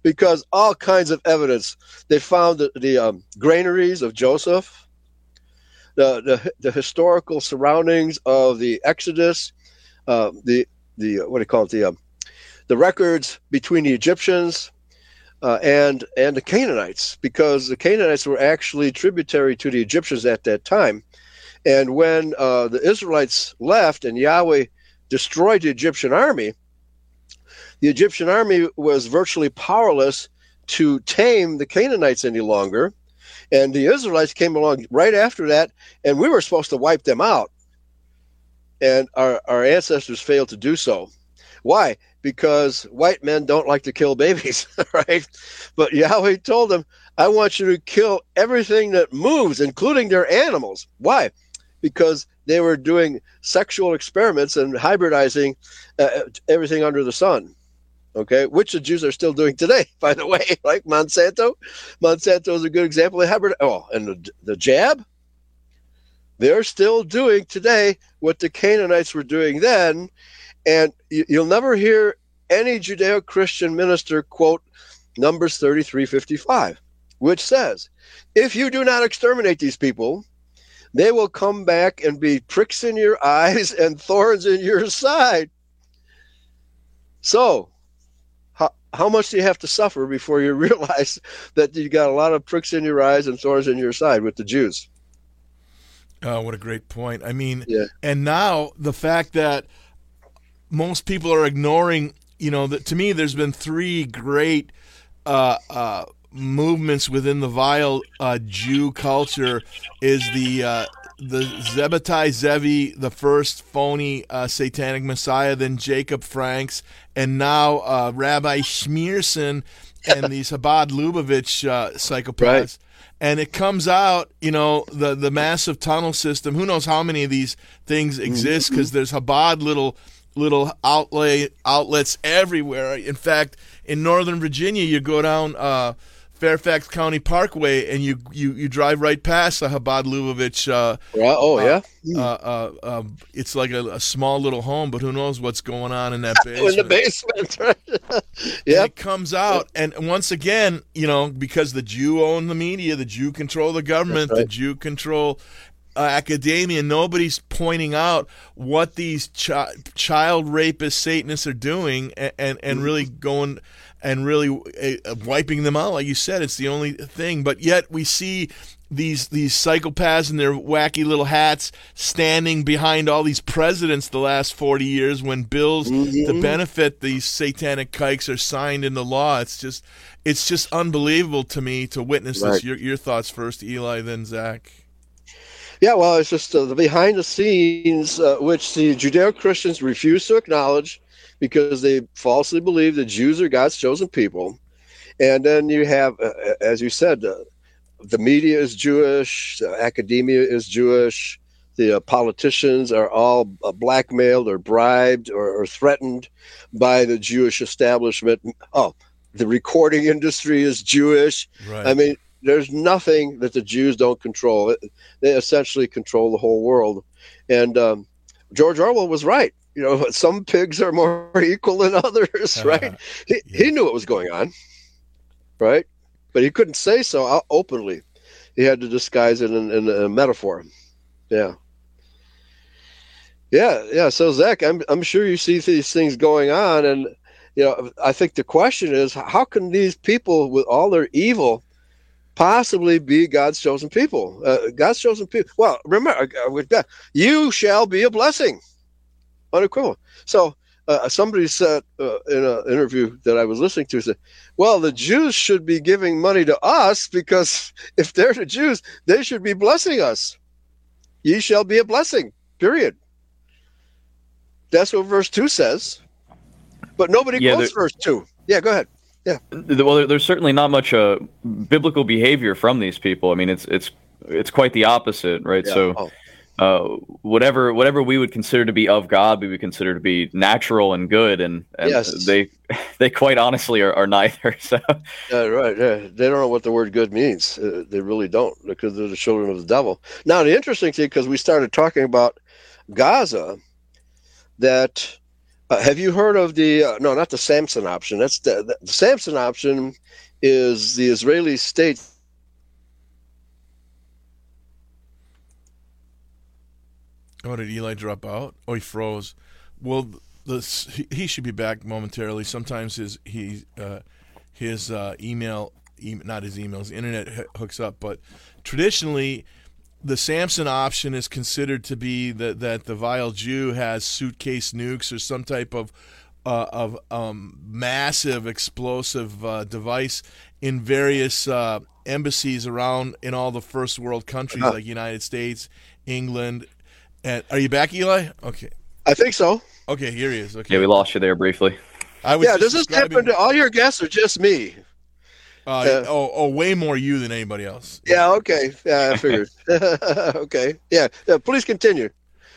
because all kinds of evidence they found the, the um, granaries of Joseph, the, the the historical surroundings of the Exodus, uh, the the what do you call it the um, the records between the Egyptians uh, and and the Canaanites, because the Canaanites were actually tributary to the Egyptians at that time, and when uh, the Israelites left and Yahweh destroyed the Egyptian army, the Egyptian army was virtually powerless to tame the Canaanites any longer, and the Israelites came along right after that, and we were supposed to wipe them out, and our our ancestors failed to do so. Why? Because white men don't like to kill babies, *laughs* right? But Yahweh told them, I want you to kill everything that moves, including their animals. Why? Because they were doing sexual experiments and hybridizing uh, everything under the sun. Okay, which the Jews are still doing today, *laughs* by the way, *laughs* like Monsanto. Monsanto is a good example of hybrid. Oh, and the, the jab, they're still doing today what the Canaanites were doing then, and you, you'll never hear any Judeo Christian minister quote Numbers 33:55, which says, If you do not exterminate these people, they will come back and be pricks in your *laughs* eyes and thorns in your side. So, how, much do you have to suffer before you *laughs* realize that you got a lot of pricks in your eyes and thorns in your side with the Jews? Oh, what a great point. I mean, Yeah. and now the fact that most people are ignoring, you know, that to me, there's been three great uh, uh, movements within the vile uh, Jew culture is the uh, the Sabbatai Zevi, the first phony uh, satanic messiah, then Jacob Franks, and now uh, Rabbi Schneerson and these *laughs* Chabad Lubavitch uh, psychopaths. And it comes out, you know, the the massive tunnel system. Who knows how many of these things exist? Because there's Chabad little little outlay outlets everywhere. In fact, in Northern Virginia, you go down uh, Fairfax County Parkway and you you, you drive right past the Chabad Lubavitch. Uh, Yeah, oh, uh, yeah? Uh, uh, uh, it's like a, a small little home, but who knows what's going on in that basement? *laughs* in the basement? right? *laughs* yeah, it comes out, and once again, you know, because the Jew own the media, the Jew control the government, the Jew control uh, academia. Nobody's pointing out what these chi- child rapist Satanists are doing, and and, and really going and really uh, wiping them out. Like you said, it's the only thing. But yet we see these these psychopaths in their wacky little hats standing behind all these presidents the last 40 years when bills to benefit these satanic kikes are signed into law it's just it's just unbelievable to me to witness Right. this your, your thoughts first eli then zach Yeah, well, it's just uh, the behind the scenes, uh, which the Judeo Christians refuse to acknowledge because they falsely believe that Jews are God's chosen people. And then you have, uh, as you said, uh, the media is Jewish, uh, academia is Jewish, the uh, politicians are all uh, blackmailed or bribed or, or threatened by the Jewish establishment. Oh, the recording industry is Jewish. Right. I mean, there's nothing that the Jews don't control. They essentially control the whole world. And um, George Orwell was right. You know, some pigs are more *laughs* equal than others, right? He, he knew what was going on, right? But he couldn't say so openly. He had to disguise it in, in a metaphor. Yeah. Yeah, yeah. So Zach, I'm I'm sure you see these things going on, and you know, I think the question is, how can these people, with all their evil, possibly be God's chosen people? Uh, God's chosen people. Well, remember, uh, with God, you shall be a blessing, unequivocal. So uh, somebody said uh, in an interview that I was listening to, said, "Well, the Jews should be giving money to us because *laughs* if they're the Jews, they should be blessing us. Ye shall be a blessing." Period. That's what verse two says. But nobody Yeah, quotes verse two. Yeah, go ahead. Yeah. Well, there's certainly not much uh, biblical behavior from these people. I mean, it's it's it's quite the opposite, right? Yeah. So, Oh. Uh, whatever whatever we would consider to be of God, we would consider to be natural and good, and, and Yes. they *laughs* they quite honestly are, are neither. *laughs* So, Yeah, right. Yeah. They don't know what the word good means. Uh, they really don't because they're the children of the devil. Now, the interesting thing, because we started talking about Gaza, that uh, have you heard of the, uh, no, not the Samson option. That's the, the, the Samson option is the Israeli state. Oh, did Eli drop out? Oh, he froze. Well, the, he, he should be back momentarily. Sometimes his he uh, his uh, email, e- not his emails, his internet h- hooks up. But traditionally, the Samson option is considered to be that that the vile Jew has suitcase nukes or some type of uh, of um, massive explosive uh, device in various uh, embassies around in all the first world countries Uh-huh. like United States, England. And are you back, Eli? Okay. I think so. Okay, here he is. Okay. yeah, we lost you there briefly. I was Yeah, does this describing- happen to all your guests or just me? Uh, Yeah. oh, oh, way more you than anybody else. Yeah, okay. Yeah, I figured. *laughs* okay. Yeah, yeah, please continue.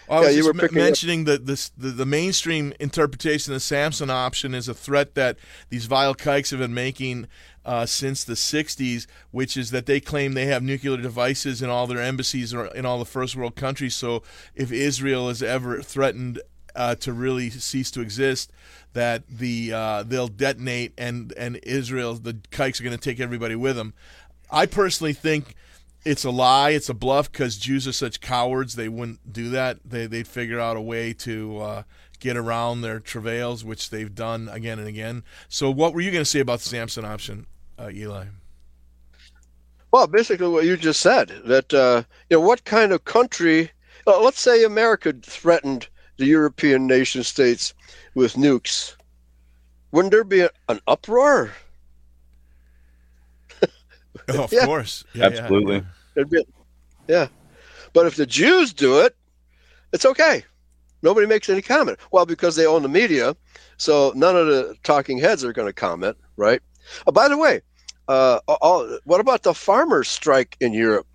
I was yeah, you were m- up- mentioning that this the, the mainstream interpretation of the Samson option is a threat that these vile kikes have been making uh, since the '60s, which is that they claim they have nuclear devices in all their embassies or in all the first world countries. So if Israel is ever threatened uh, to really cease to exist, that the uh, they'll detonate and and Israel the kikes are going to take everybody with them. I personally think it's a lie. It's a bluff because Jews are such cowards. They wouldn't do that. They they'd figure out a way to uh, get around their travails, which they've done again and again. So, what were you going to say about the Samson option, uh, Eli? Well, basically what you just said that uh, you know what kind of country? Uh, let's say America threatened the European nation states with nukes. Wouldn't there be a, an uproar? Oh, of *laughs* Yeah. course, Yeah, yeah, Absolutely. yeah. Be, yeah. But if the Jews do it, it's okay. Nobody makes any comment. Well, because they own the media, so none of the talking heads are going to comment, right? Uh, by the way, uh, all, what about the farmers' strike in Europe,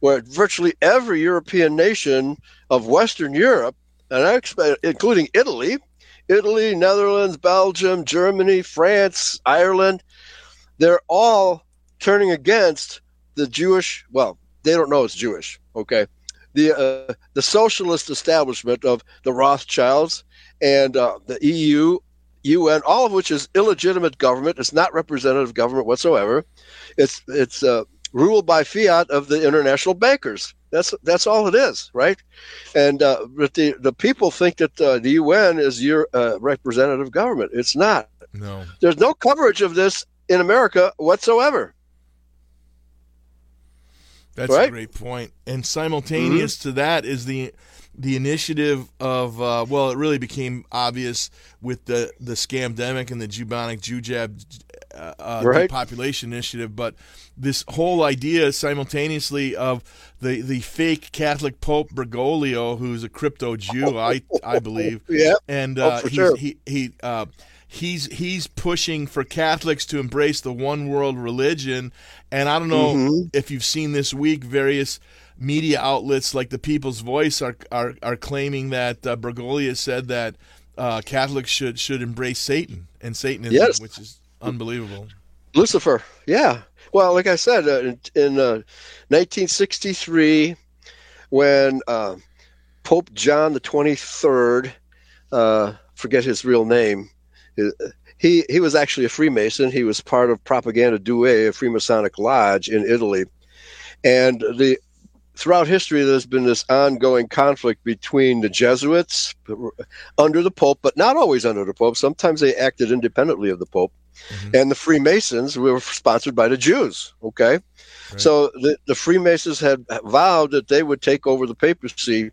where virtually every European nation of Western Europe, and I expect, including Italy, Italy, Netherlands, Belgium, Germany, France, Ireland, they're all turning against the Jewish. Well, they don't know it's Jewish. Okay, the uh, the socialist establishment of the Rothschilds and uh, the EU, UN, all of which is illegitimate government. It's not representative government whatsoever. It's it's uh, ruled by fiat of the international bankers. That's that's all it is, right? And uh, but the the people think that uh, the UN is your uh, representative government. It's not. No. There's no coverage of this in America whatsoever. That's a great point. And simultaneous to that is the the initiative of uh, well, it really became obvious with the the scamdemic and the jubonic Jew jab uh, uh, Right. population initiative, but this whole idea simultaneously of the the fake Catholic Pope Bergoglio, who's a crypto Jew, I I believe, *laughs* Yeah. and Oh, uh, he's, sure. he he uh, he's he's pushing for Catholics to embrace the one world religion, and I don't know Mhm. if you've seen this week various media outlets like the People's Voice are are, are claiming that uh, Bergoglio said that uh, Catholics should should embrace Satan and Satanism, Yes. which is unbelievable. Lucifer, yeah. Well, like I said, uh, in, in uh, 1963, when uh, Pope John the 23rd, uh, forget his real name, uh, he he was actually a Freemason. He was part of Propaganda Due, a Freemasonic lodge in Italy, and the throughout history there's been this ongoing conflict between the Jesuits under the Pope, but not always under the Pope. Sometimes they acted independently of the Pope mm-hmm. and the Freemasons were sponsored by the Jews. Okay, so the, the Freemasons had vowed that they would take over the papacy,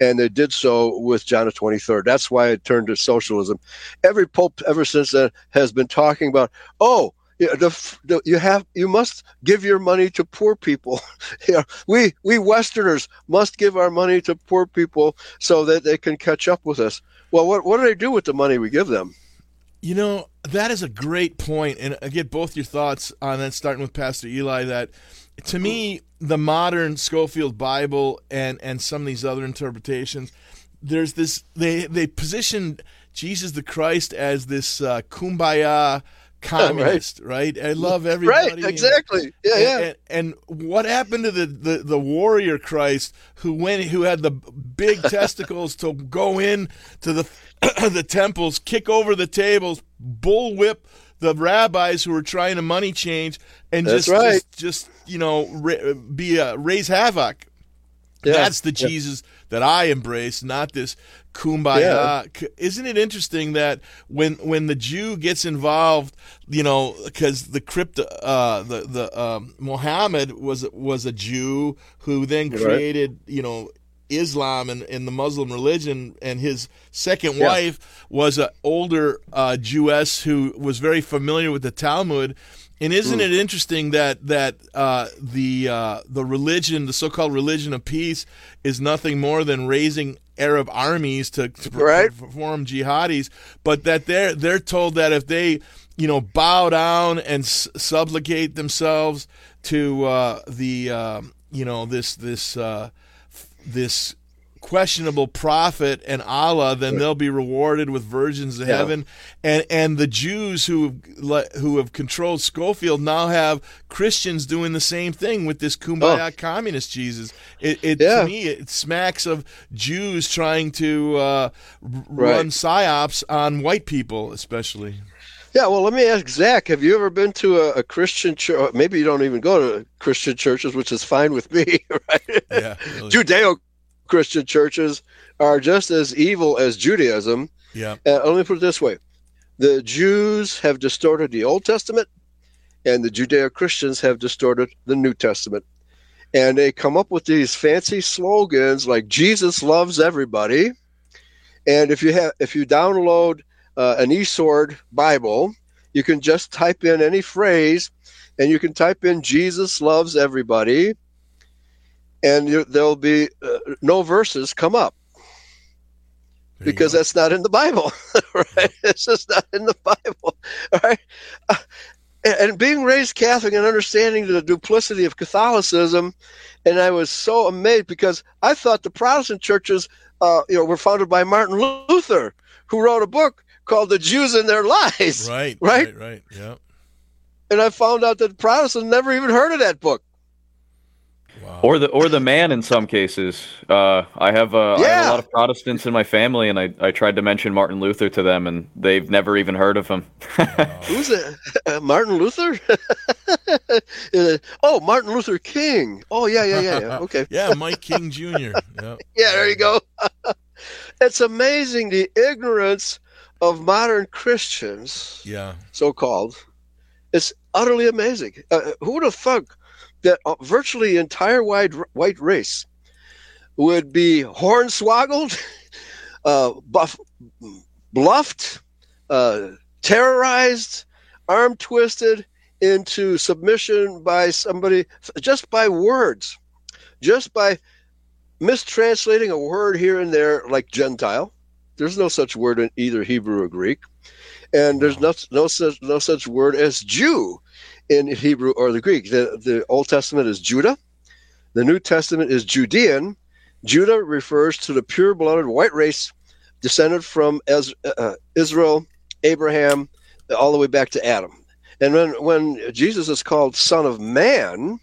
and they did so with John the Twenty Third. That's why it turned to socialism. Every pope ever since then has been talking about, oh. Yeah, the, the, you have you must give your money to poor people. *laughs* you know, we we Westerners must give our money to poor people so that they can catch up with us. Well, what what do they do with the money we give them? You know, that is a great point, and I get both your thoughts on that. Starting with Pastor Eli, that to me, the modern Scofield Bible and and some of these other interpretations, there's this they they position Jesus the Christ as this uh, kumbaya *laughs* communist, right. I love everybody. Right, exactly. Yeah, and, yeah. And, and what happened to the, the, the warrior Christ who went who had the big *laughs* testicles to go in to the *clears throat* the temples, kick over the tables, bullwhip the rabbis who were trying to money change, and just, right. just just you know ra- be uh, raise havoc. Yeah. That's the Yeah. Jesus that I embrace, not this kumbaya. C- Isn't it interesting that when when the Jew gets involved, you know, because the crypto, uh, the the um, Muhammad was was a Jew who then Right. created, you know. Islam and, and the Muslim religion, and his second Yeah. wife was an older uh, Jewess who was very familiar with the Talmud. And isn't Mm. it interesting that that uh, the uh, the religion, the so-called religion of peace, is nothing more than raising Arab armies to, to Right. perform jihadis, but that they're they're told that if they you know bow down and s- themselves to uh, the um, you know this this uh, this questionable prophet and Allah, then they'll be rewarded with virgins of Yeah. heaven. And and the Jews who who have controlled Scofield now have Christians doing the same thing with this kumbaya communist Jesus. It, it Oh. Yeah. to me it smacks of Jews trying to uh, Right. run psyops on white people, especially. Yeah, well, let me ask Zach: Have you ever been to a, a Christian church? Maybe you don't even go to Christian churches, which is fine with me, *laughs* right? Yeah, Judeo-Christian churches are just as evil as Judaism. Yeah. Uh, let me put it this way: the Jews have distorted the Old Testament, and the Judeo-Christians have distorted the New Testament. And they come up with these fancy slogans like "Jesus loves everybody," and if you have if you download uh, an eSword Bible, you can just type in any phrase, and you can type in "Jesus loves everybody," and you, there'll be uh, no verses come up because that's not in the Bible, *laughs* right? It's just not in the Bible, all *laughs* right? Uh, and, and being raised Catholic and understanding the duplicity of Catholicism, and I was so amazed because I thought the Protestant churches, uh, you know, were founded by Martin Luther, who wrote a book called "The Jews and Their *laughs* Lies." Right, right, right, right. Yeah. And I found out that Protestants never even heard of that book. Wow. or the or the man in some cases. Uh, I have uh, I have a lot of Protestants in my family, and I, I tried to mention Martin Luther to them, and they've never even heard of him. *laughs* Who's it? *laughs* Uh, Martin Luther? Uh, oh, Martin Luther King. Oh, yeah, yeah, yeah, yeah. Okay. yeah, Mike King Jr. Yeah. Yeah, there you go. it's amazing the ignorance of modern Christians, Yeah. so called. It's utterly amazing. Uh, who would have thunk that uh, virtually entire wide, white race would be hornswoggled, *laughs* uh, buff, bluffed, uh, terrorized, arm twisted into submission by somebody just by words, just by mistranslating a word here and there, like Gentile. There's no such word in either Hebrew or Greek, and there's no no such no such word as Jew in Hebrew or the Greek. The the Old Testament is Judah, the New Testament is Judean. Judah refers to the pure-blooded white race descended from Ez- uh, Israel, Abraham, all the way back to Adam. And when when Jesus is called Son of Man,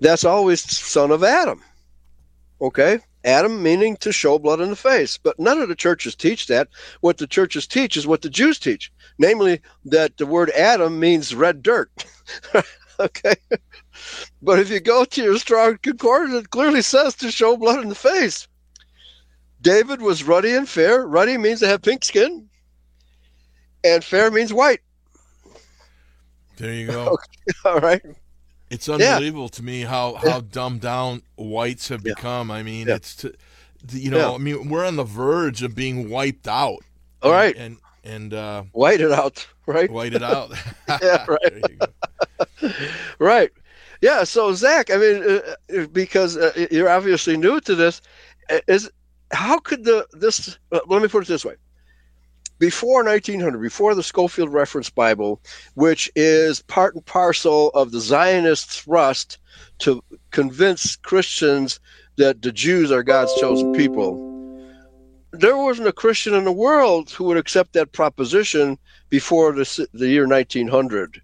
that's always Son of Adam. Okay? Adam meaning to show blood in the face. But none of the churches teach that. What the churches teach is what the Jews teach, namely that the word Adam means red dirt. *laughs* okay? But if you go to your strong concordance, it clearly says to show blood in the face. David was ruddy and fair. Ruddy means to have pink skin, and fair means white. There you go. *laughs* Okay. All right. It's Yeah. unbelievable to me how how dumbed down whites have become. I mean, it's to, you know, Yeah. I mean, we're on the verge of being wiped out. All right. and and uh, White it out, right? white it out. *laughs* *laughs* yeah, right. right. Yeah. So Zach, I mean, uh, uh, because uh, you're obviously new to this, is how could the this? Let me put it this way: before 1900, before the Scofield Reference Bible, which is part and parcel of the Zionist thrust to convince Christians that the Jews are God's chosen people. There wasn't a Christian in the world who would accept that proposition before the, the year 1900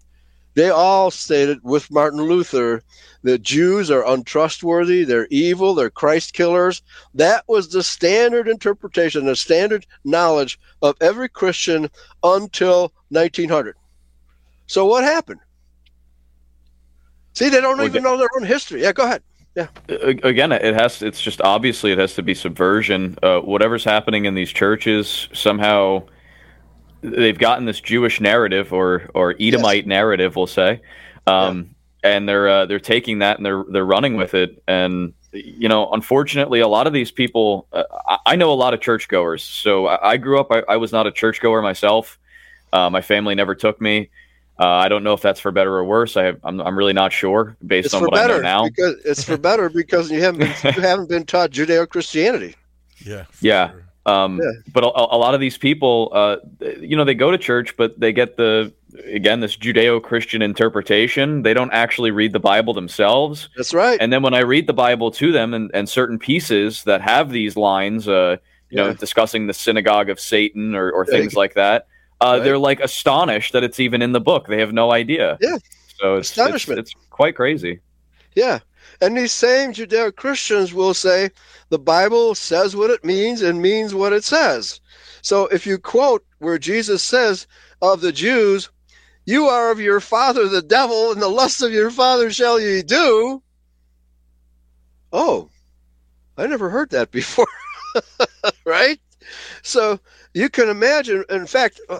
they all stated with Martin Luther that Jews are untrustworthy, they're evil, they're Christ killers. That was the standard interpretation, the standard knowledge of every Christian until 1900. So what happened? See, they don't Well, even know their own history. Yeah, go ahead. Yeah. Again it has it's just obviously it has to be subversion uh, whatever's happening in these churches somehow they've gotten this jewish narrative or or edomite narrative we'll say um, and they're uh, they're taking that and they're they're running with it and you know unfortunately a lot of these people uh, I, I know a lot of churchgoers so i, I grew up I, I was not a churchgoer myself uh, my family never took me uh, I don't know if that's for better or worse. I have, I'm, I'm really not sure based It's on for what I know better now. because it's for better because you haven't been, you *laughs* haven't been taught Judeo Christianity. Yeah. Yeah. Um, But a, a lot of these people, uh, you know, they go to church, but they get the again this Judeo-Christian interpretation. They don't actually read the Bible themselves. That's right. And then when I read the Bible to them and, and certain pieces that have these lines, uh, you know, discussing the synagogue of Satan or, or Yeah. things like that, uh, Right. they're like astonished that it's even in the book. They have no idea. Yeah. So it's, it's, it's quite crazy. Yeah. And these same Judeo Christians will say the Bible says what it means and means what it says. So if you quote where Jesus says of the Jews, you are of your father the devil, and the lust of your father shall ye do. Oh, I never heard that *laughs* before. right? So you can imagine, in fact, uh,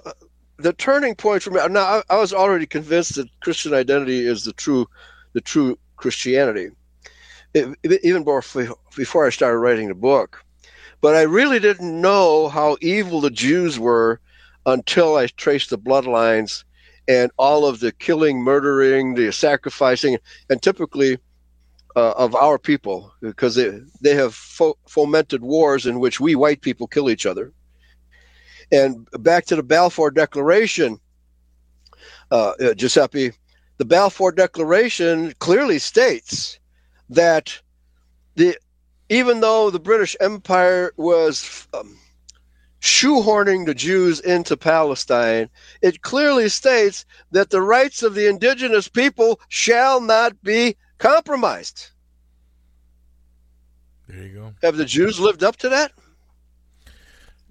the turning point for me. Now, I, I was already convinced that Christian identity is the true, the true Christianity, even before before I started writing the book. But I really didn't know how evil the Jews were until I traced the bloodlines and all of the killing, murdering, the sacrificing, and typically uh, of our people, because they, they have fo- fomented wars in which we white people kill each other. And back to the Balfour Declaration, uh, uh, Giuseppe, the Balfour Declaration clearly states that the even though the British Empire was um, shoehorning the Jews into Palestine, it clearly states that the rights of the indigenous people shall not be compromised. There you go. Have the Jews lived up to that?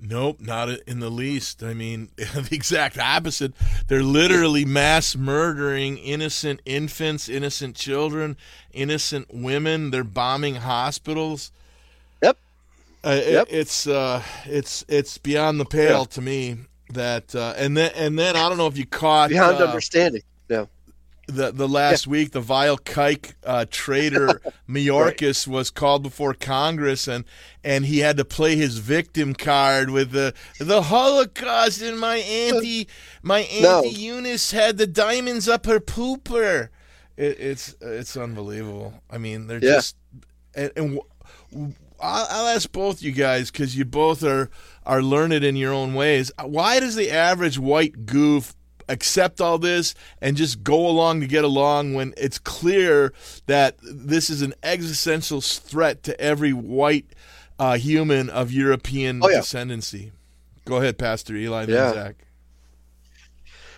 Nope, not in the least. I mean, *laughs* the exact opposite. They're literally mass murdering innocent infants, innocent children, innocent women. They're bombing hospitals. Yep. Uh, it- Yep. it's uh, it's it's beyond the pale Yeah. to me. That uh, and then and then I don't know if you caught Beyond uh, understanding. Yeah. The the last week the vile kike uh, traitor *laughs* Mayorkas was called before Congress and and he had to play his victim card with the the Holocaust and my auntie my auntie *laughs* No. Eunice had the diamonds up her pooper. It, it's it's unbelievable. I mean they're Yeah. just and, and w- I'll, I'll ask both you guys because you both are are learned in your own ways. Why does the average white goof accept all this and just go along to get along when it's clear that this is an existential threat to every white uh, human of European Oh, yeah. descendancy? Go ahead, Pastor Eli Yeah. then Zach.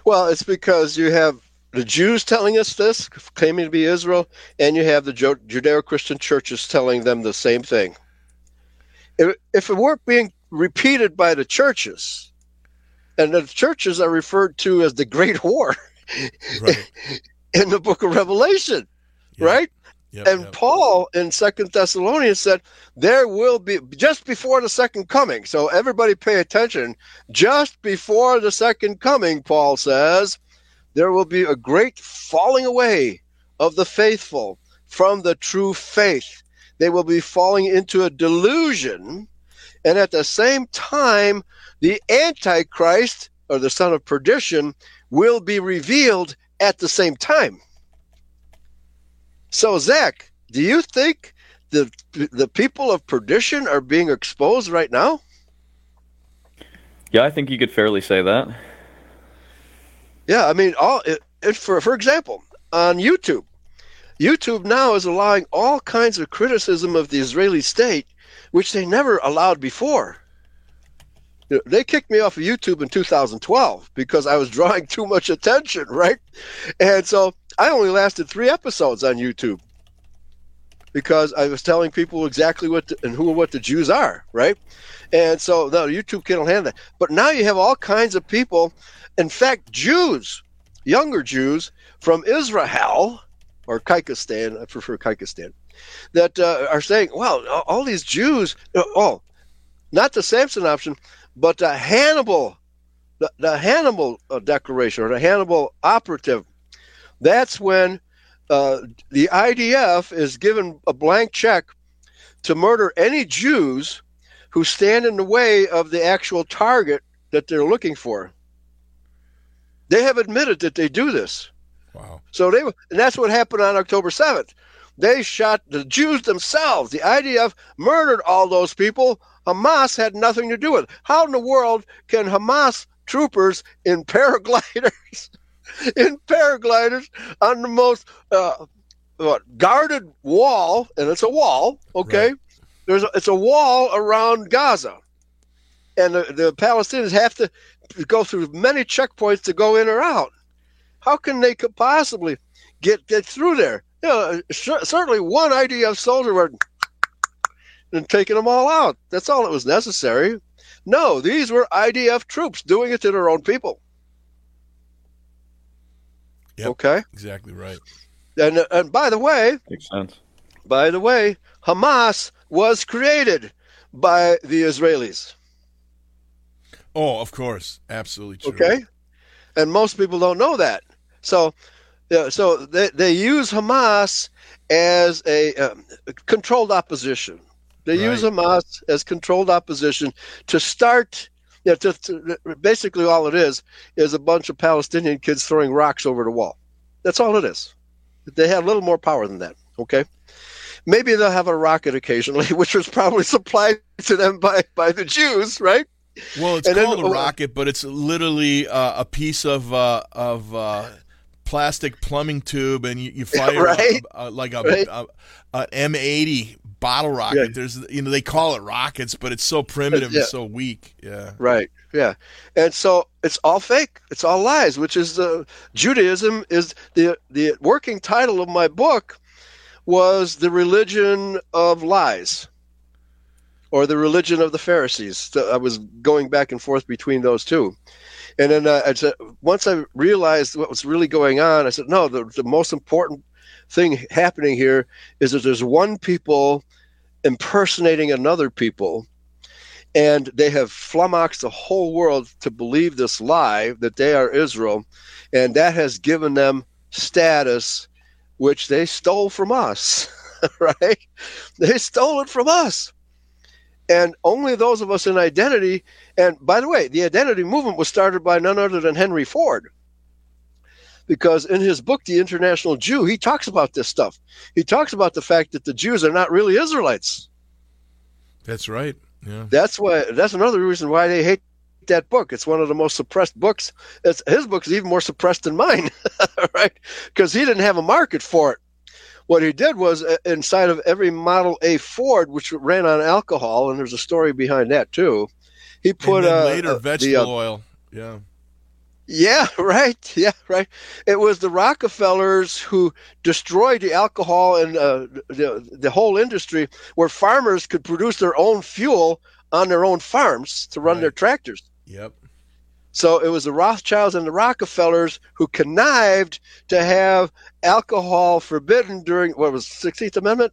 Well, it's because you have the Jews telling us this, claiming to be Israel, and you have the Judeo-Christian churches telling them the same thing. If, if it weren't being repeated by the churches, and the churches are referred to as the Great *laughs* War Right. in the Book of Revelation, right? Yep, and yep. Paul in Second Thessalonians said there will be just before the second coming. So everybody pay attention. Just before the second coming, Paul says, there will be a great falling away of the faithful from the true faith. They will be falling into a delusion, and at the same time, the Antichrist or the son of perdition will be revealed at the same time. So, Zach, do you think the the people of perdition are being exposed right now? Yeah, I think you could fairly say that. Yeah, I mean, all it, it, for for example, on YouTube, YouTube now is allowing all kinds of criticism of the Israeli state, which they never allowed before. You know, They kicked me off of YouTube in 2012 because I was *laughs* drawing too much attention, right? And so I only lasted three episodes on YouTube because I was telling people exactly what the, and who and what the Jews are, right? And so no, YouTube can't handle that. But now you have all kinds of people, in fact, Jews, younger Jews from Israel or Kyrgyzstan, I prefer Kyrgyzstan, that uh, are saying, "Well, all- these Jews, oh, not the Samson option, but the Hannibal, the, the Hannibal uh, declaration or the Hannibal operative. That's when uh, the IDF is given a blank check to murder any Jews who stand in the way of the actual target that they're looking for. They have admitted that they do this. Wow. So they and that's what happened on October 7th. They shot the Jews themselves. The IDF murdered all those people. Hamas had nothing to do with it. How in the world can Hamas troopers in *laughs* paragliders in paragliders on the most uh, what, guarded wall, and it's a wall. Okay, right. there's a, it's a wall around Gaza, and the, the Palestinians have to go through many checkpoints to go in or out. How can they could possibly get get through there? You know, certainly one IDF soldier were and taking them all out. That's all that was necessary. No, these were IDF troops doing it to their own people. Yep, okay, exactly right. And and by the way, makes sense. By the way, Hamas was created by the Israelis. Oh, of course, absolutely true. Okay, and most people don't know that. So, yeah, so they they use Hamas as a um, controlled opposition. They right. use Hamas as controlled opposition to start. Yeah, to, to, basically all it is is a bunch of Palestinian kids throwing rocks over the wall. That's all it is. They have a little more power than that. Okay, maybe they'll have a rocket occasionally, *laughs* which was probably supplied to them by by the Jews, right? Well, it's and called then, a rocket, but it's literally uh, a piece of uh, of uh, plastic plumbing tube, and you, you *laughs* fire right? a, a, like a, right? a, a M80 bottle rocket. Yeah. There's you know they call it rockets, but it's so primitive yeah. and so weak. Yeah. Right. Yeah. And so it's all fake. It's all lies, which is uh, Judaism is the the working title of my book was the religion of lies or the religion of the Pharisees. So I was going back and forth between those two. And then uh, I said, once I realized what was really going on, I said, no, the, the most important thing happening here is that there's one people impersonating another people and they have flummoxed the whole world to believe this lie that they are Israel, and that has given them status which they stole from us, *laughs* right? They stole it from us. And only those of us in identity, and by the way, the identity movement was started by none other than Henry Ford because in his book, The International Jew, he talks about this stuff. He talks about the fact that the Jews are not really Israelites. That's right. Yeah. That's why. That's another reason why they hate that book. It's one of the most suppressed books. It's, his book is even more suppressed than mine, *laughs* right? Because he didn't have a market for it. What he did was uh, inside of every Model A Ford, which ran on alcohol, and there's a story behind that too. He put uh, later uh, vegetable the, oil. Yeah. Yeah, *laughs* right. Yeah, right. It was the Rockefellers who destroyed the alcohol and uh, the the whole industry, where farmers could produce their own fuel on their own farms to run right. their tractors. Yep. So it was the Rothschilds and the Rockefellers who connived to have alcohol forbidden during what was 16th Amendment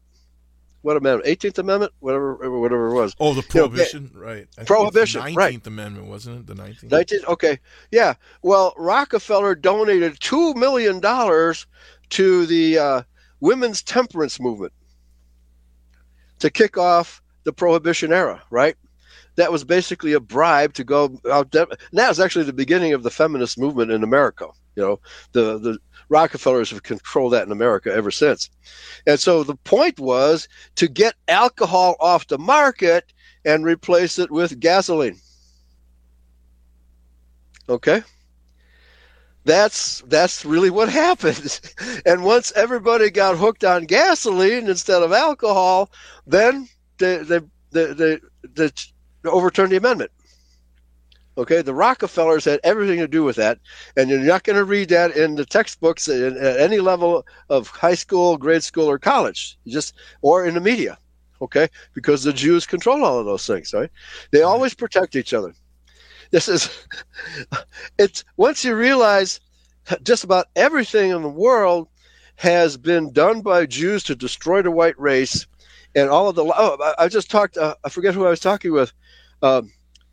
what amendment? 18th Amendment, whatever, whatever it was. Oh, the prohibition, you know, right? prohibition, 19th right? Amendment, wasn't it? The 19th. 19th. Okay, yeah. Well, Rockefeller donated two million dollars to the uh, women's temperance movement to kick off the prohibition era, right? That was basically a bribe to go out. That was actually the beginning of the feminist movement in America. You know, the the Rockefellers have controlled that in America ever since. And so the point was to get alcohol off the market and replace it with gasoline. Okay? That's that's really what *laughs* happened. And once everybody got hooked on gasoline instead of alcohol, then they they they, they, overturned the amendment. Okay, the Rockefellers had everything to do with that, and you're not going to read that in the textbooks at, at any level of high school, grade school, or college. You just or in the media. Okay, because the Jews control all of those things. Right? They always protect each other. This is *laughs* it's once you realize just about everything in the world has been done by Jews to destroy the white race, and all of the. Oh, I just talked. Uh, I forget who I was talking with. Um,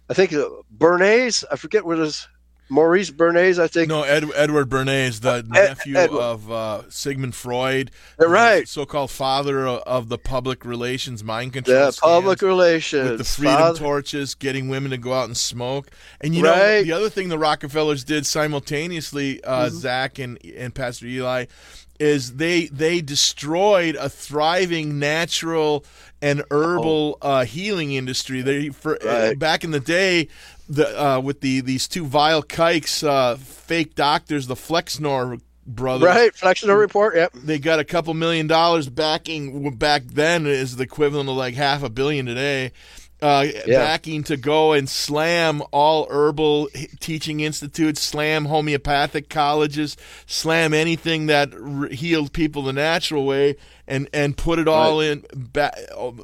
I think uh, Bernays. I forget what his Maurice Bernays. I think no Ed, Edward Bernays, the Ed, nephew Edward. of uh, Sigmund Freud, right? So-called father of the public relations mind control. Yeah, public relations with the freedom father. torches, getting women to go out and smoke. And you right. know the other thing the Rockefellers did simultaneously, uh, mm-hmm. Zach and and Pastor Eli, is they they destroyed a thriving natural and herbal uh, healing industry. They for uh, right. back in the day, the uh, with the these two vile kikes, uh, fake doctors, the Flexner brothers. Right, Flexner report. Yep. They got a couple million dollars backing. Back then is the equivalent of like half a billion today. Uh, Yeah. Backing to go and slam all herbal teaching institutes, slam homeopathic colleges, slam anything that r- healed people the natural way, and and put it all in ba-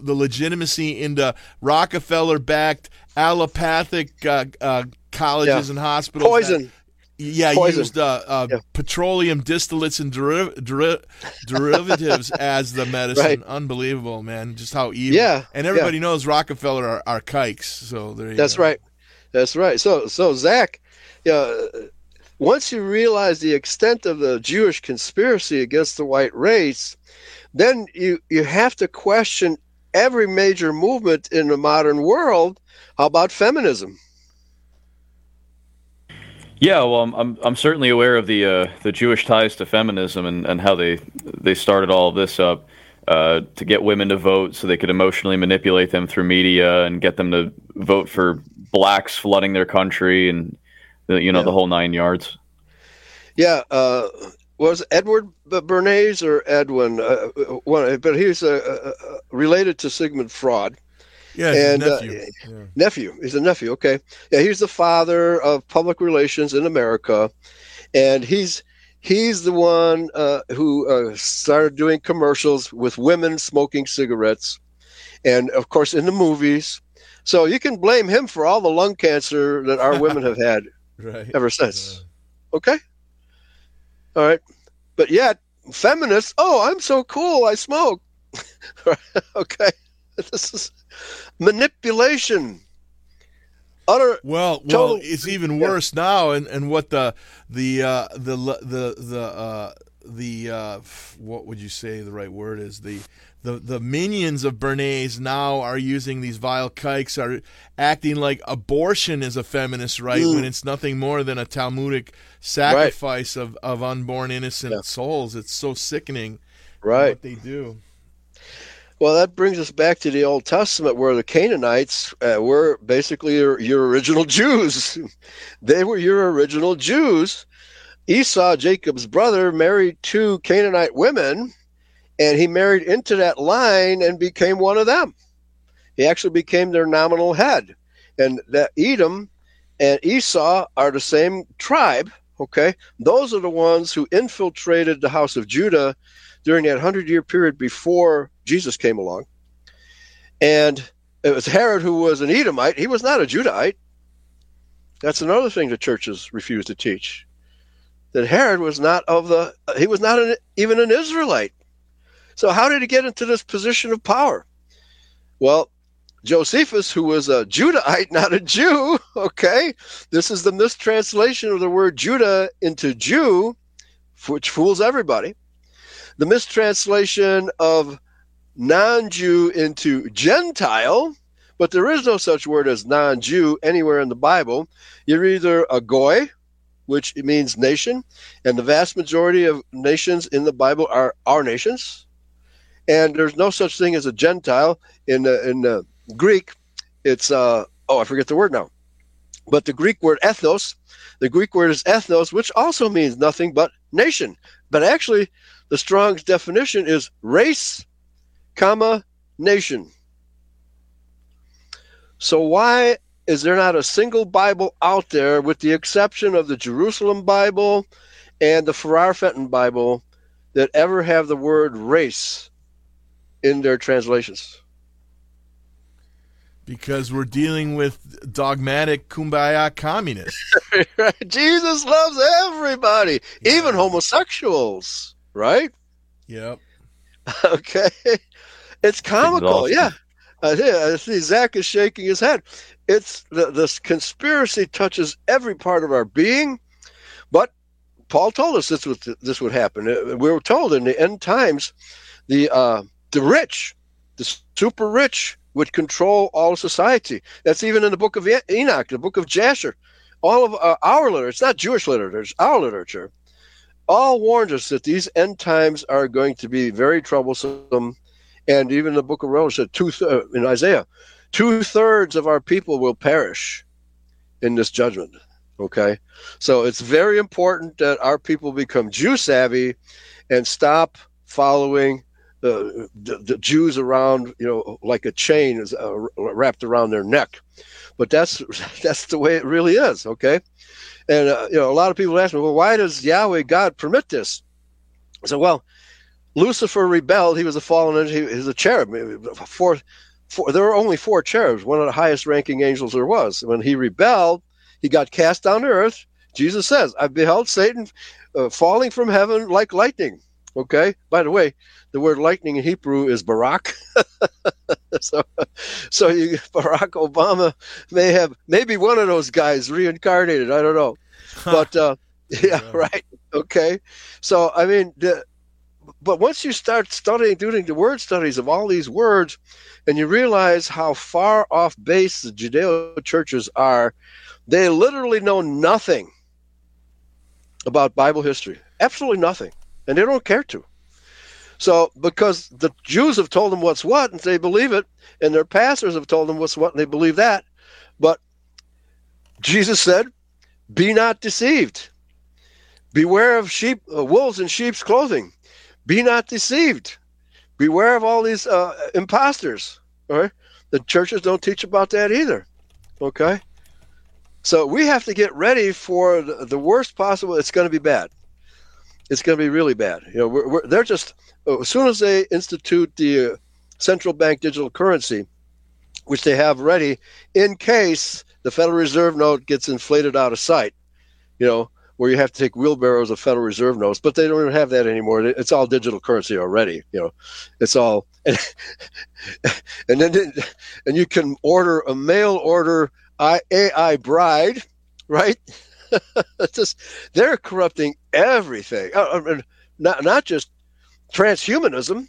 the legitimacy into Rockefeller backed allopathic uh, uh, colleges Yeah. and hospitals. that- Poison. Yeah, Poison. used uh, uh, petroleum distillates and deriv- deri- derivatives *laughs* as the medicine. Right. Unbelievable, man! Just how evil. Yeah, and everybody yeah. knows Rockefeller are, are kikes. So there That's go. right. That's right. So, so Zach, uh, once you realize the extent of the Jewish conspiracy against the white race, then you you have to question every major movement in the modern world. How about feminism? Yeah, well, I'm I'm, I'm certainly aware of the uh, the Jewish ties to feminism and, and how they they started all of this up uh, to get women to vote so they could emotionally manipulate them through media and get them to vote for blacks flooding their country and the, you know the whole nine yards. Yeah, uh, was Edward Bernays or Edwin? Uh, one, but he's uh, uh, uh, related to Sigmund Freud. Yeah, and, uh, nephew. Yeah. nephew. He's a nephew. Okay. Yeah, he's the father of public relations in America, and he's he's the one uh, who uh, started doing commercials with women smoking cigarettes, and of course in the movies. So you can blame him for all the lung cancer that our women have had *laughs* Right. ever since. Okay. All right. But yet, feminists, oh, I'm so cool. I smoke. *laughs* okay. *laughs* This is manipulation. Utter. Well, well, it's even worse now, and and what the the uh, the the the uh, the uh, what would you say the right word is the the the minions of Bernays now are using these vile kikes are acting like abortion is a feminist right Mm. when it's nothing more than a Talmudic sacrifice of, of unborn innocent souls. It's so sickening. Right. What they do. Well, that brings us back to the Old Testament where the Canaanites uh, were basically your, your original *laughs* Jews. they were your original Jews. Esau, Jacob's brother, married two Canaanite women, and he married into that line and became one of them. He actually became their nominal head. And that Edom and Esau are the same tribe, okay? Those are the ones who infiltrated the house of Judah during that hundred year period before Jesus came along. And it was Herod who was an Edomite. He was not a Judahite. That's another thing the churches refuse to teach. That Herod was not of the, he was not an, even an Israelite. So how did he get into this position of power? Well, Josephus, who was a Judahite, *laughs* not a Jew, *laughs* okay, this is the mistranslation of the word Judah into Jew, which fools everybody the mistranslation of non Jew into Gentile, but there is no such word as non Jew anywhere in the Bible. You're either a Goy, which means nation, and the vast majority of nations in the Bible are our nations. And there's no such thing as a Gentile in the, in the Greek. It's, uh, oh, I forget the word now. But the Greek word ethnos, the Greek word is ethnos, which also means nothing but nation. But actually, the Strong's definition is race, comma, nation. So why is there not a single Bible out there, with the exception of the Jerusalem Bible and the Ferrar Fenton Bible, that ever have the word race in their translations? Because we're dealing with dogmatic kumbaya communists. *laughs* Jesus loves everybody, even homosexuals, right? Yep. *laughs* okay. It's comical, exhausting. yeah. Uh, yeah, I see Zach is shaking his head. It's the this conspiracy touches every part of our being, but Paul told us this would this would happen. Uh, We were told in the end times, the uh, the rich, the super rich, would control all society. That's even in the book of Enoch, the book of Jasher. All of uh, our literature, it's not Jewish literature, it's our literature, all warned us that these end times are going to be very troublesome. And even the book of Romans said, two th- in Isaiah, two thirds of our people will perish. in this judgment. Okay, so it's very important that our people become Jew savvy and stop following the, the, the Jews around, you know, like a chain is uh, wrapped around their neck. But that's *laughs* that's the way it really is. Okay, and uh, you know, a lot of people ask me, well, why does Yahweh God permit this? I said, well, Lucifer rebelled. He was a fallen angel. He was a cherub. Four, four, there were only four cherubs, one of the highest ranking angels there was. When he rebelled, he got cast down to earth. Jesus says, I beheld Satan uh, falling from heaven like lightning. Okay. By the way, the word lightning in Hebrew is Barak. *laughs* so, so you, Barack Obama may have maybe one of those guys reincarnated. I don't know, but uh, *laughs* yeah, right. Okay. So I mean, the, but once you start studying, doing the word studies of all these words, and you realize how far off base the Judeo churches are, they literally know nothing about Bible history. Absolutely nothing. And they don't care to. So, because the Jews have told them what's what, and they believe it, and their pastors have told them what's what, and they believe that. But Jesus said, Be not deceived. Beware of sheep, uh, wolves in sheep's clothing. Be not deceived. Beware of all these uh, imposters. All right? The churches don't teach about that either. Okay? So we have to get ready for the, worst possible. It's going to be bad. It's going to be really bad. You know, we're, we're, they're just as soon as they institute the uh, central bank digital currency, which they have ready in case the Federal Reserve note gets inflated out of sight, you know, where you have to take wheelbarrows of Federal Reserve notes, but they don't even have that anymore. It's all digital currency already. You know, it's all, *laughs* and, and then and you can order a mail order AI bride, right? *laughs* just they're corrupting everything. Uh, uh, I mean, not not just transhumanism,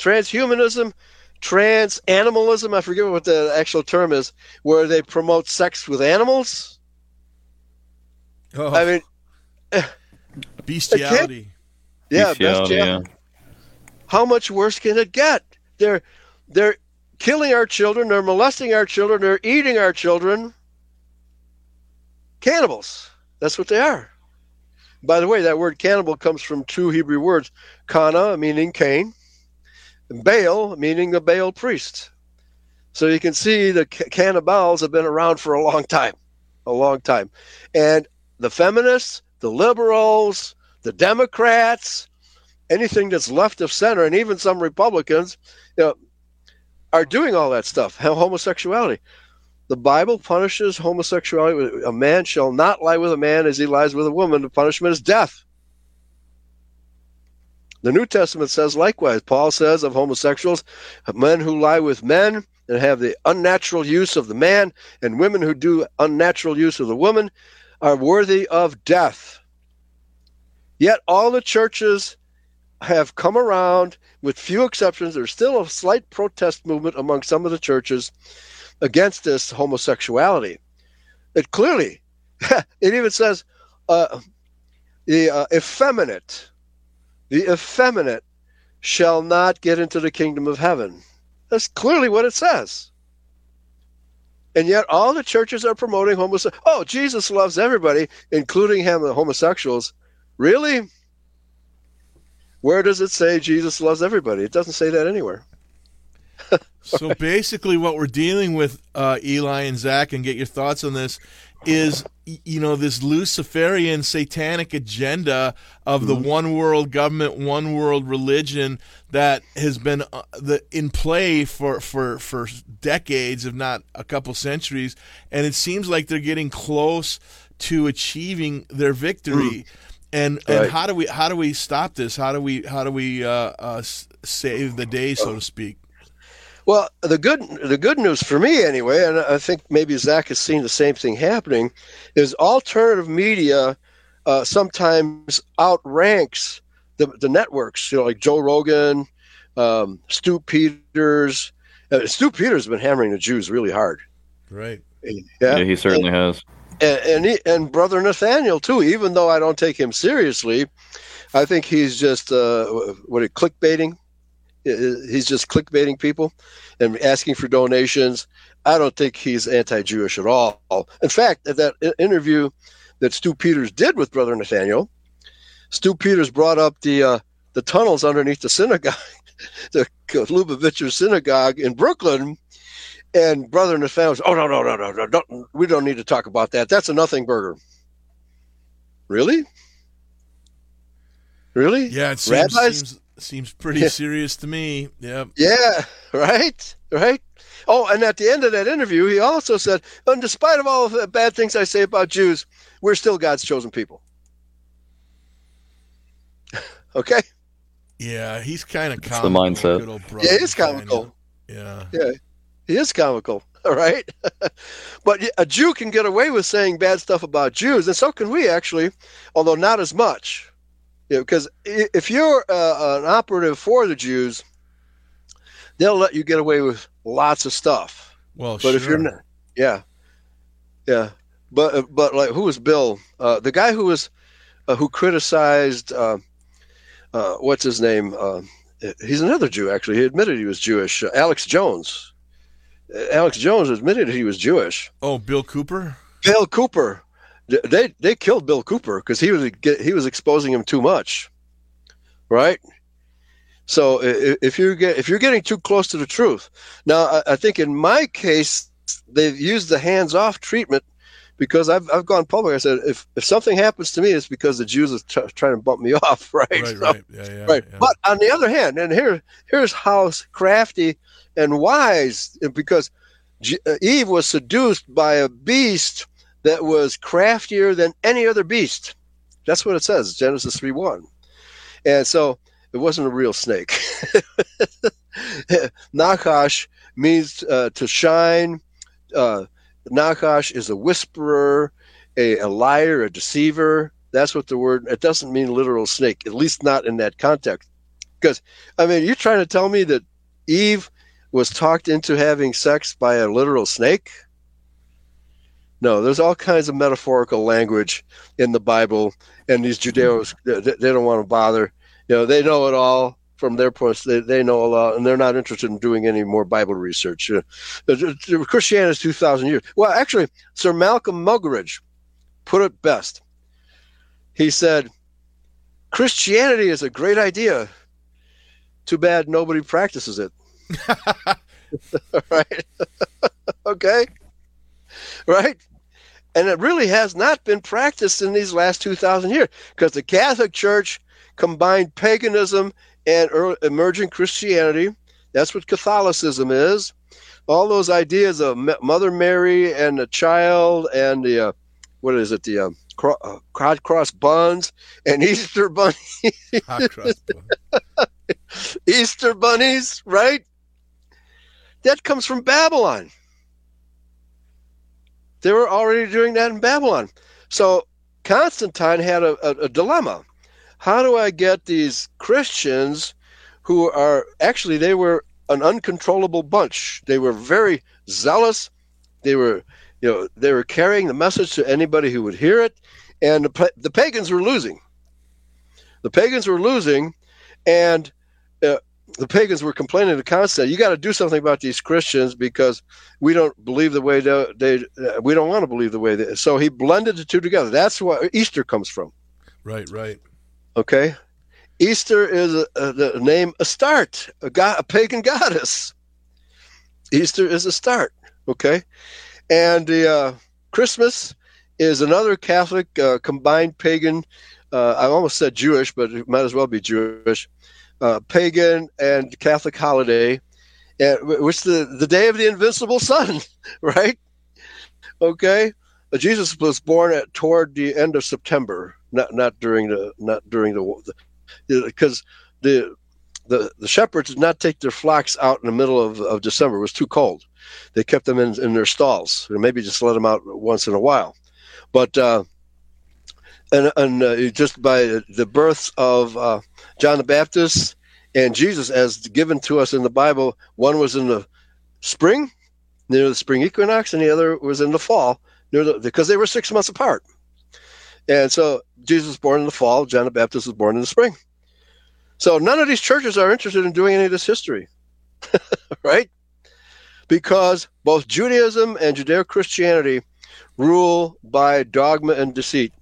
transhumanism, trans animalism. I forget what the actual term is, where they promote sex with animals. Oh. I mean, *laughs* bestiality. Yeah, Bestiality, bestiality. How much worse can it get? They're they're killing our children. They're molesting our children. They're eating our children. Cannibals. That's what they are. By the way, that word cannibal comes from two Hebrew words Kana, meaning Cain, and Baal, meaning the Baal priest. So you can see the cannibals have been around for a long time, a long time. And the feminists, the liberals, the Democrats, anything that's left of center, and even some Republicans, you know, are doing all that stuff, homosexuality. The Bible punishes homosexuality. A man shall not lie with a man as he lies with a woman. The punishment is death. The New Testament says likewise. Paul says of homosexuals, men who lie with men and have the unnatural use of the man, and women who do unnatural use of the woman, are worthy of death. Yet all the churches have come around, with few exceptions. There's still a slight protest movement among some of the churches against this homosexuality. It clearly, *laughs* it even says uh, the uh, effeminate, the effeminate shall not get into the kingdom of heaven. That's clearly what it says. And yet, all the churches are promoting homosexuality. Oh, Jesus loves everybody, including him, the homosexuals. Really? Where does it say Jesus loves everybody? It doesn't say that anywhere. so basically, what we're dealing with, uh, Eli and Zach, and get your thoughts on this, is you know this Luciferian satanic agenda of the mm-hmm. one world government, one world religion that has been uh, the, in play for, for for decades, if not a couple centuries, and it seems like they're getting close to achieving their victory. Mm. And and right. how do we how do we stop this? How do we how do we uh, uh, save the day, so to speak? Well, the good the good news for me anyway, and I think maybe Zach has seen the same thing happening, is alternative media uh, sometimes outranks the the networks. You know, like Joe Rogan, um, Stu Peters. Uh, Stu Peters has been hammering the Jews really hard. Right. Yeah, yeah he certainly and, has. And and, he, and brother Nathaniel too. Even though I don't take him seriously, I think he's just uh, what it clickbaiting he's just clickbaiting people and asking for donations. I don't think he's anti-Jewish at all. In fact, at that interview that Stu Peters did with Brother Nathaniel, Stu Peters brought up the uh, the tunnels underneath the synagogue, *laughs* the Lubavitcher synagogue in Brooklyn, and Brother Nathaniel was, "Oh no, no, no, no, no! Don't, we don't need to talk about that. That's a nothing burger." Really? Really? Yeah, it seems Rabbis? seems, seems pretty yeah. serious to me. Yeah. Yeah. Right. Right. Oh, and at the end of that interview, he also said, "And despite of all the bad things I say about Jews, we're still God's chosen people." *laughs* okay. Yeah, he's kind of the mindset. Yeah, he's comical. Yeah. Yeah, he is comical. *laughs* All right. *laughs* but a Jew can get away with saying bad stuff about Jews, and so can we actually, although not as much. Yeah, because if you're uh, an operative for the Jews, they'll let you get away with lots of stuff. Well, but sure. if you're not, yeah, yeah, but uh, but like who was Bill? Uh, the guy who was uh, who criticized uh, uh what's his name? Uh, he's another Jew actually. He admitted he was Jewish. Alex Jones. Alex Jones admitted he was Jewish. Oh, Bill Cooper. Bill Cooper. They they killed Bill Cooper because he was he was exposing him too much, right? So if you get if you're getting too close to the truth, now I, think in my case they've used the hands-off treatment because I've I've gone public. I said if if something happens to me, it's because the Jews are t- trying to bump me *laughs* off, right? Right, so, right, yeah, yeah, right. Yeah. But on the other hand, and here here's how crafty and wise, because uh, Eve was seduced by a beast that was craftier than any other beast. That's what it says, Genesis three one, and so it wasn't a real snake. *laughs* Nachash means uh, to shine. Uh, Nachash is a whisperer, a, a liar, a deceiver. That's what the word. It doesn't mean literal snake, at least not in that context. Because I mean, you're trying to tell me that Eve was talked into having sex by a literal snake? No, there's all kinds of metaphorical language in the Bible, and these Judeos they, they don't want to bother. You know they know it all from their point they, they know a lot and they're not interested in doing any more bible research. Uh, christianity is 2000 years. Well actually sir malcolm muggeridge put it best. He said christianity is a great idea. Too bad nobody practices it. *laughs* *laughs* Right? *laughs* Okay right and it really has not been practiced in these last 2000 years because the catholic church combined paganism and emergent Christianity. That's what Catholicism is. All those ideas of Mother Mary and the child and the, uh, what is it, the uh, cro- uh, hot cross buns and *laughs* Easter bunnies. *laughs* Easter bunnies, right? That comes from Babylon. They were already doing that in Babylon. So Constantine had a, a, a dilemma how do I get these Christians who are actually they were an uncontrollable bunch. They were very zealous. They were, you know, they were carrying the message to anybody who would hear it, and the, the pagans were losing. The pagans were losing, and uh, the pagans were complaining to Constantine, "You got to do something about these Christians because we don't believe the way they, they uh, we don't want to believe the way they." So he blended the two together. That's where Easter comes from. Right, right. Okay, Easter is a, a, the name Astarte, a, god, a pagan goddess. Easter is Astarte. Okay, and the uh, Christmas is another Catholic uh, combined pagan. Uh, I almost said Jewish, but it might as well be Jewish. Uh, pagan and Catholic holiday, and which the the day of the invincible sun, *laughs* right? Okay, Jesus was born at toward the end of September not not during the not during the because the, the the shepherds did not take their flocks out in the middle of, of December. It was too cold. They kept them in, in their stalls, or maybe just let them out once in a while. But uh, and and uh, just by the births of uh, John the Baptist and Jesus, as given to us in the Bible, one was in the spring near the spring equinox, and the other was in the fall near the because they were six months apart. And so Jesus was born in the fall, John the Baptist was born in the spring. So none of these churches are interested in doing any of this history, *laughs* right? Because both Judaism and Judeo Christianity rule by dogma and deceit.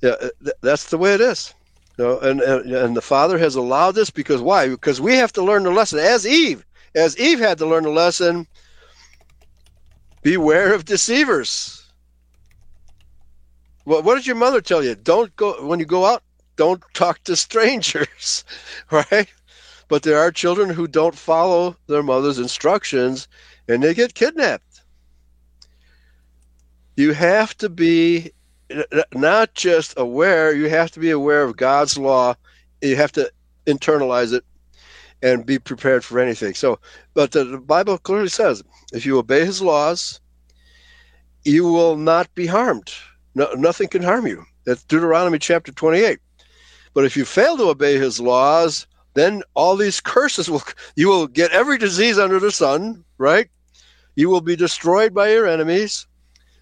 Yeah, uh, that's the way it is. Know, and, and and the Father has allowed this because why? Because we have to learn the lesson as Eve, as Eve had to learn the lesson. Beware of deceivers. Well, what did your mother tell you? Don't go when you go out. Don't talk to strangers, *laughs* right? But there are children who don't follow their mother's instructions, and they get kidnapped. You have to be not just aware, you have to be aware of God's law. You have to internalize it and be prepared for anything. So, but the, Bible clearly says if you obey his laws, you will not be harmed. No, nothing can harm you. That's Deuteronomy chapter 28. But if you fail to obey his laws, then all these curses will, *laughs* you will get every disease under the sun, right? You will be destroyed by your enemies.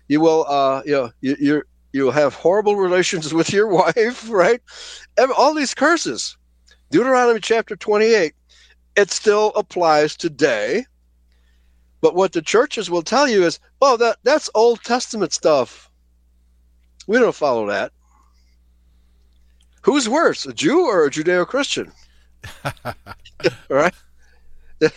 You will, uh, you know, you, you're, you'll have horrible relations with your *laughs* wife, right? And All these curses. Deuteronomy chapter 28, it still applies today. But what the churches will tell you is, oh, that, that's Old Testament stuff. We don't follow that. Who's worse, a Jew or a Judeo Christian? *laughs* right? *laughs*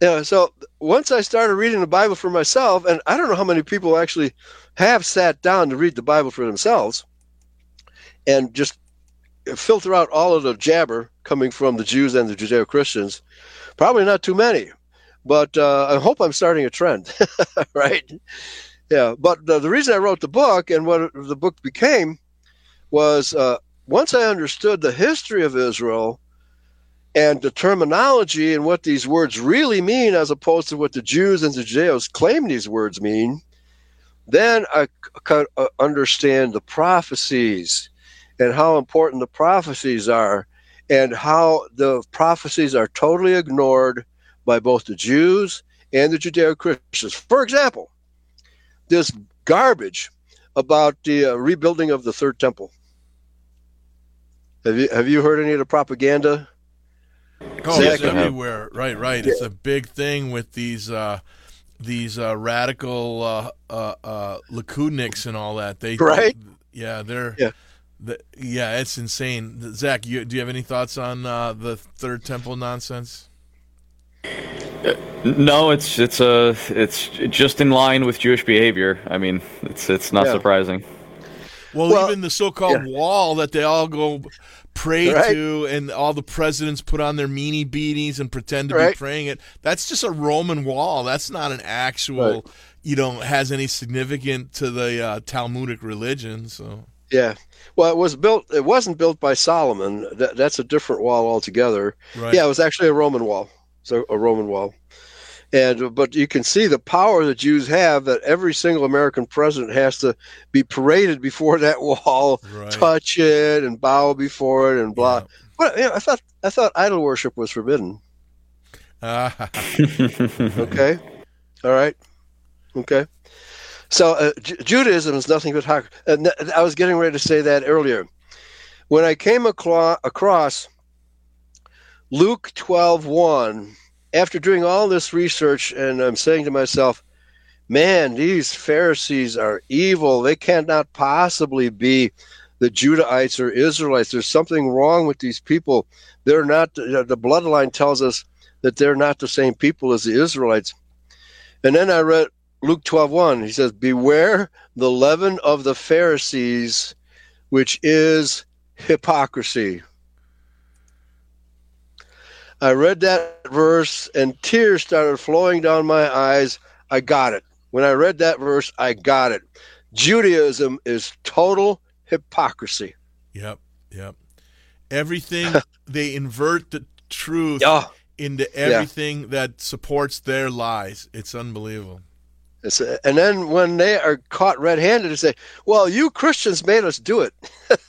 yeah, so once I started reading the Bible for myself, and I don't know how many people actually have sat down to read the Bible for themselves and just filter out all of the jabber coming from the Jews and the Judeo Christians. Probably not too many, but uh, I hope I'm starting a trend, *laughs* right? Yeah, but the reason I wrote the book and what the book became was uh, once I understood the history of Israel and the terminology and what these words really mean, as opposed to what the Jews and the Judeos claim these words mean, then I could uh, understand the prophecies and how important the prophecies are and how the prophecies are totally ignored by both the Jews and the Judeo Christians. For example, this garbage about the uh, rebuilding of the third temple. Have you have you heard any of the propaganda? Oh, it's everywhere. Right, right. It's a big thing with these uh, these uh, radical uh, uh, uh, Likudniks and all that. They right. Yeah, they're yeah. The, yeah, it's insane. Zach, you, do you have any thoughts on uh, the third temple nonsense? No, it's it's a uh, it's just in line with Jewish behavior. I mean, it's it's not yeah. surprising. Well, well, even the so-called yeah. wall that they all go pray right. to, and all the presidents put on their meanie beanies and pretend to right. be praying it. That's just a Roman wall. That's not an actual, right. you know, has any significant to the uh, Talmudic religion. So yeah, well, it was built. It wasn't built by Solomon. That, that's a different wall altogether. Yeah, it was actually a Roman wall. So a Roman wall. And but you can see the power that Jews have that every single American president has to be paraded before that *laughs* wall, right. touch it and bow before it and blah. Yeah. But you know, I thought I thought idol worship was forbidden. *laughs* okay, all right, okay. So uh, J- Judaism is nothing but. And th- I was getting ready to say that earlier. When I came aclo- across Luke 12, 1, after doing all this research, and I'm saying to myself, man, these Pharisees are evil. They cannot possibly be the Judahites or Israelites. There's something wrong with these people. They're not, the bloodline tells us that they're not the same people as the Israelites. And then I read Luke 12 1. He says, Beware the leaven of the Pharisees, which is hypocrisy. I read that verse and tears started flowing down my eyes. I got it. When I read that verse, I got it. Judaism is total hypocrisy. Yep, yep. Everything *laughs* they invert the truth oh, into everything yeah. that supports their lies. It's unbelievable. It's, and then when they are caught red-handed, they say, "Well, you Christians made us do it,"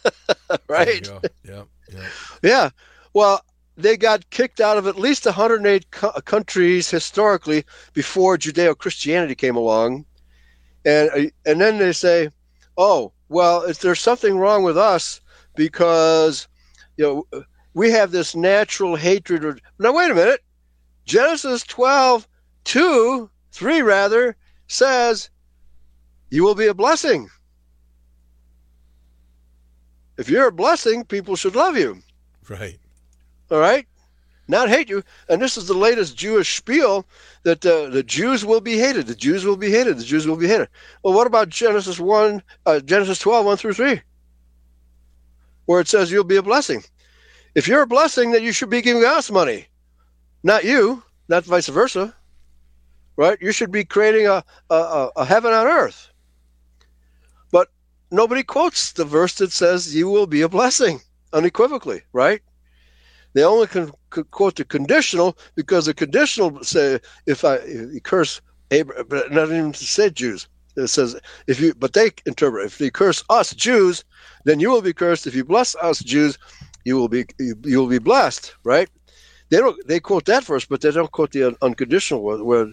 *laughs* right? Yeah, yeah. Yeah. Well, they got kicked out of at least 108 co- countries historically before Judeo-Christianity came along, and uh, and then they say, "Oh, well, if there's something wrong with us because you know we have this natural hatred. Or, now wait a minute. Genesis 12, 2, 3 rather, says you will be a blessing. If you're a blessing, people should love you. Right. All right? Not hate you. And this is the latest Jewish spiel that uh, the Jews will be hated. The Jews will be hated. The Jews will be hated. Well, what about Genesis 1, uh, Genesis 12, 1 through 3? Where it says you'll be a blessing. If you're a blessing, then you should be giving us money, not you, not vice versa. Right? You should be creating a, a, a heaven on earth. But nobody quotes the verse that says you will be a blessing unequivocally, right? They only can, can quote the conditional because the conditional say if I if curse Abraham, but not even to say Jews. It says if you, but they interpret if you curse us Jews, then you will be cursed. If you bless us Jews, you will be you, you will be blessed, right? They don't they quote that verse, but they don't quote the un- unconditional where, where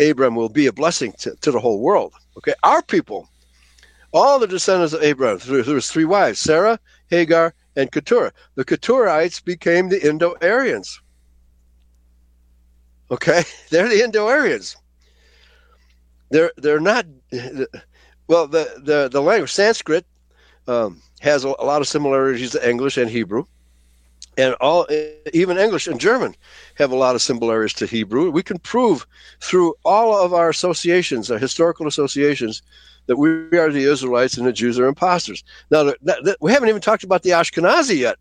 Abraham will be a blessing to, to the whole world. Okay, our people, all the descendants of Abraham, there was three wives: Sarah, Hagar, and Keturah. The Keturaites became the Indo-Aryans. Okay, *laughs* they're the Indo-Aryans. They're they're not. Well, the the the language Sanskrit um, has a lot of similarities to English and Hebrew, and all even English and German have a lot of similarities to Hebrew. We can prove through all of our associations, our historical associations, that we are the Israelites and the Jews are imposters. Now, that, that, we haven't even talked about the Ashkenazi yet.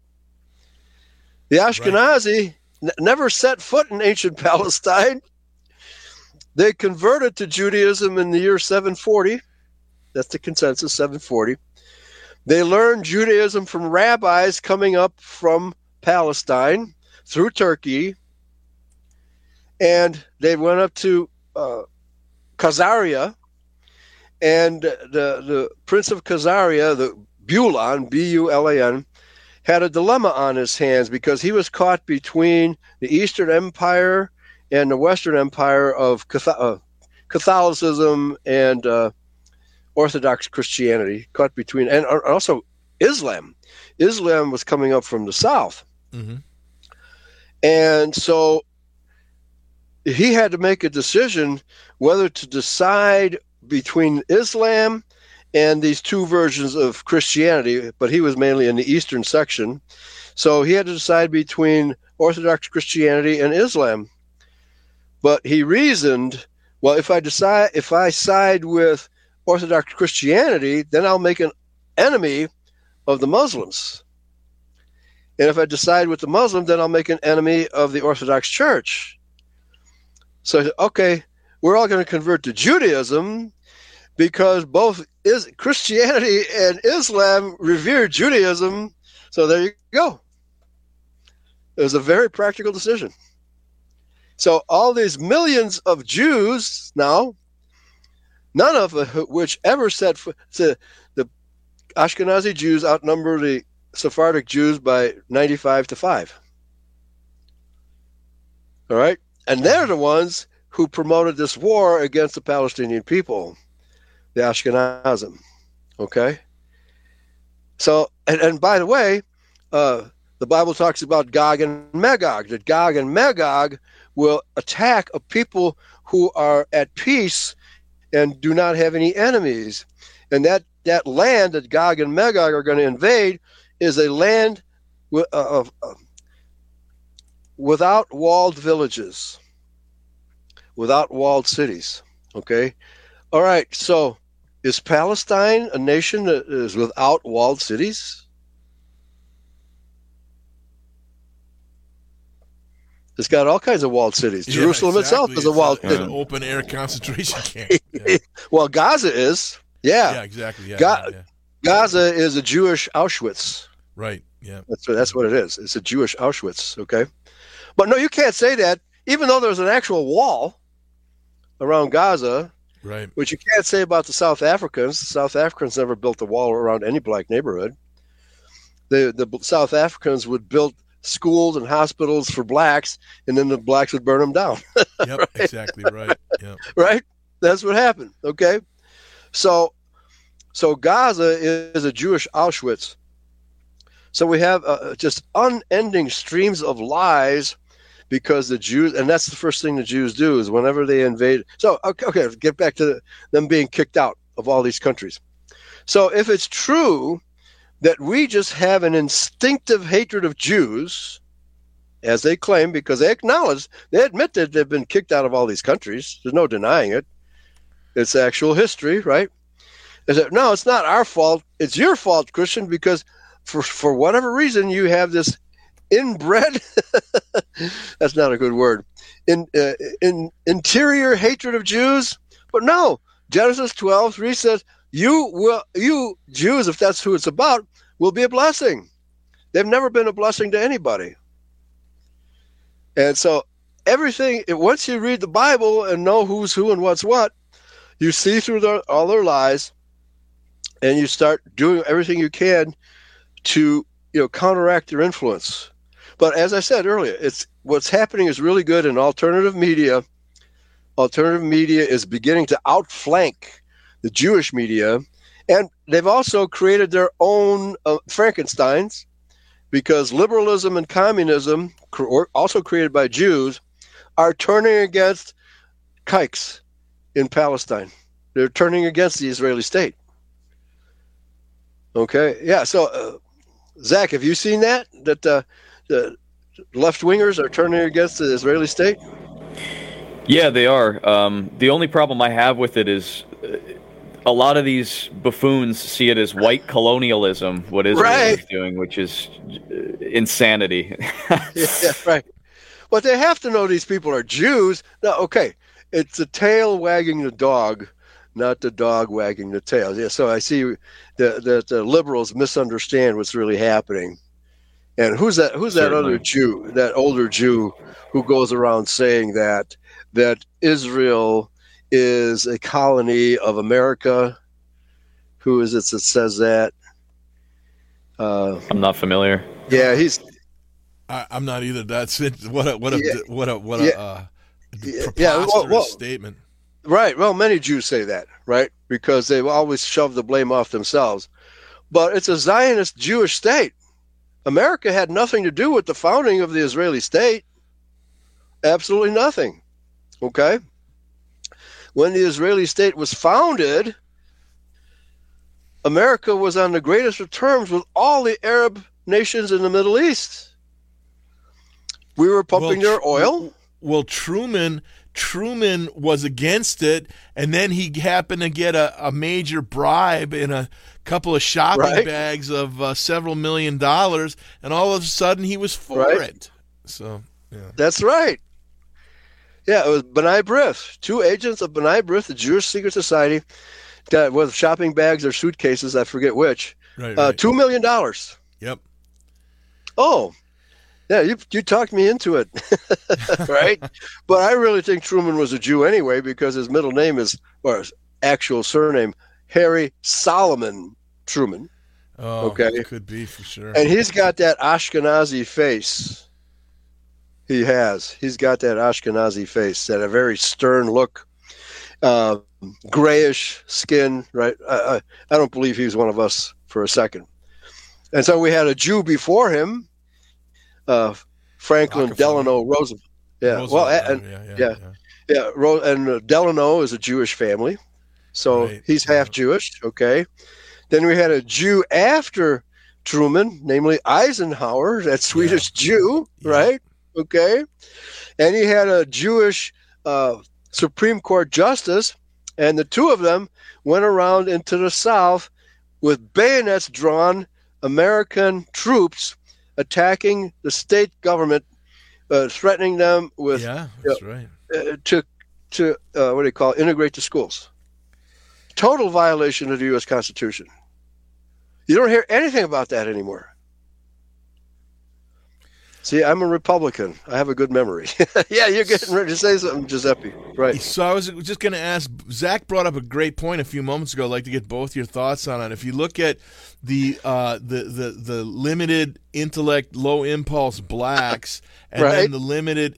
The Ashkenazi n- never set foot in ancient *laughs* Palestine. They converted to Judaism in the year 740. That's the consensus, 740. They learned Judaism from rabbis coming up from Palestine through Turkey. And they went up to uh, Khazaria, and the the prince of Khazaria, the Bulan, B-U-L-A-N, had a dilemma on his hands because he was caught between the Eastern Empire and the Western Empire of uh, Catholicism and uh, Orthodox Christianity, caught between, and also Islam. Islam was coming up from the south, mm-hmm. and so he had to make a decision whether to decide between Islam and these two versions of Christianity, but he was mainly in the eastern section. So he had to decide between Orthodox Christianity and Islam. But he reasoned, well, if I decide if I side with Orthodox Christianity, then I'll make an enemy of the Muslims. And if I decide with the Muslim, then I'll make an enemy of the Orthodox Church. So, I said, okay, we're all going to convert to Judaism because both is Christianity and Islam revere Judaism. So there you go. It was a very practical decision. So all these millions of Jews now, none of which ever set foot, the Ashkenazi Jews outnumber the Sephardic Jews by 95 to 5. All right? And they're the ones who promoted this war against the Palestinian people, the Ashkenazim. Okay? So, and, and by the way, uh, the Bible talks about Gog and Magog, that Gog and Magog will attack a people who are at peace and do not have any enemies. And that, that land that Gog and Magog are going to invade is a land uh, of, of, without walled villages without walled cities. Okay? All right, so is Palestine a nation that is without walled cities? It's got all kinds of walled cities. Yeah, Jerusalem exactly. itself is a walled it's city. an open air concentration camp. *laughs* Yeah, well, Gaza is. Yeah. Yeah, exactly. Yeah, Ga- yeah. Gaza is a Jewish Auschwitz. Right. Yeah. That's what, that's what it is. It's a Jewish Auschwitz. Okay. But no, you can't say that. Even though there's an actual wall around Gaza, Right. which you can't say about the South Africans. The South Africans never built a wall around any black neighborhood. The the South Africans would build schools and hospitals for blacks, and then the blacks would burn them down. *laughs* Yep. Exactly. Right. Yep. right? That's what happened. Okay, so so Gaza is a Jewish Auschwitz. So we have uh, just unending streams of lies because the Jews, and that's the first thing the Jews do is whenever they invade. So, okay, okay get back to them being kicked out of all these countries. So, if it's true that we just have an instinctive hatred of Jews, as they claim, because they acknowledge, they admit that they've been kicked out of all these countries. There's no denying it. It's actual history, right? They said, no, it's not our fault. It's your fault, Christian, because for for whatever reason you have this inbred *laughs* that's not a good word in uh, in interior hatred of Jews. But no, Genesis 12, 3 says, You will you Jews, if that's who it's about, will be a blessing. They've never been a blessing to anybody. And so everything once you read the Bible and know who's who and what's what, you see through all their lies and you start doing everything you can to you know counteract their influence. But as I said earlier, it's what's happening is really good in alternative media. Alternative media is beginning to outflank the Jewish media, and they've also created their own uh, Frankenstein's because liberalism and communism, also created by Jews, are turning against kikes in Palestine. They're turning against the Israeli state. Okay, yeah. So, uh, Zach, have you seen that? That uh, the left wingers are turning against the Israeli state? Yeah, they are. Um, the only problem I have with it is uh, a lot of these buffoons see it as white colonialism, what Israel right. is doing, which is uh, insanity. *laughs* yeah, right. But they have to know these people are Jews. Now, okay, it's the tail wagging the dog, not the dog wagging the tail. Yeah, so I see that the, the liberals misunderstand what's really happening. And who's that? Who's Certainly. that other Jew? That older Jew who goes around saying that that Israel is a colony of America. Who is it that says that? Uh, I'm not familiar. Yeah, he's. I, am not either. That's it. What a what a yeah, what a what a yeah, uh, yeah well, well, statement. Right. Well, many Jews say that, right? Because they always shove the blame off themselves. But it's a Zionist Jewish state. America had nothing to do with the founding of the Israeli state. Absolutely nothing. Okay? When the Israeli state was founded, America was on the greatest of terms with all the Arab nations in the Middle East. We were pumping well, their oil. Well, Truman Truman was against it, and then he happened to get a, a major bribe in a couple of shopping right. bags of uh, several million dollars, and all of a sudden he was for right. it. So, yeah. That's right. Yeah, it was B'nai B'rith, two agents of B'nai B'rith, the Jewish secret society, that with shopping bags or suitcases, I forget which. Uh, right. Uh, Two million dollars. Yep. Oh, yeah, you you talked me into it, *laughs* right? but I really think Truman was a Jew anyway because his middle name is or his actual surname Harry Solomon Truman. Oh, okay, could be for sure. And he's got that Ashkenazi face. He has. He's got that Ashkenazi face, that a very stern look, uh, grayish skin. Right? I, I I don't believe he was one of us for a second. And so we had a Jew before him uh, Franklin Delano Roosevelt. Yeah, Roosevelt, well, and, yeah, yeah, yeah, yeah. yeah. and uh, Delano is a Jewish family, so right. he's half Jewish. Okay, then we had a Jew after Truman, namely Eisenhower, that Swedish Jew, right? Okay, and he had a Jewish uh, Supreme Court justice, and the two of them went around into the South with bayonets drawn, American troops attacking the state government, uh, threatening them with yeah, that's right. Uh, to to uh, what do you call it? integrate the schools. Total violation of the U.S. Constitution. You don't hear anything about that anymore. See, I'm a Republican. I have a good memory. *laughs* yeah, you're getting ready to say something, Giuseppe. Right. So I was just going to ask. Zach brought up a great point a few moments ago. I'd like to get both your thoughts on it. If you look at the uh, the the the limited intellect, low impulse blacks, and right. then the limited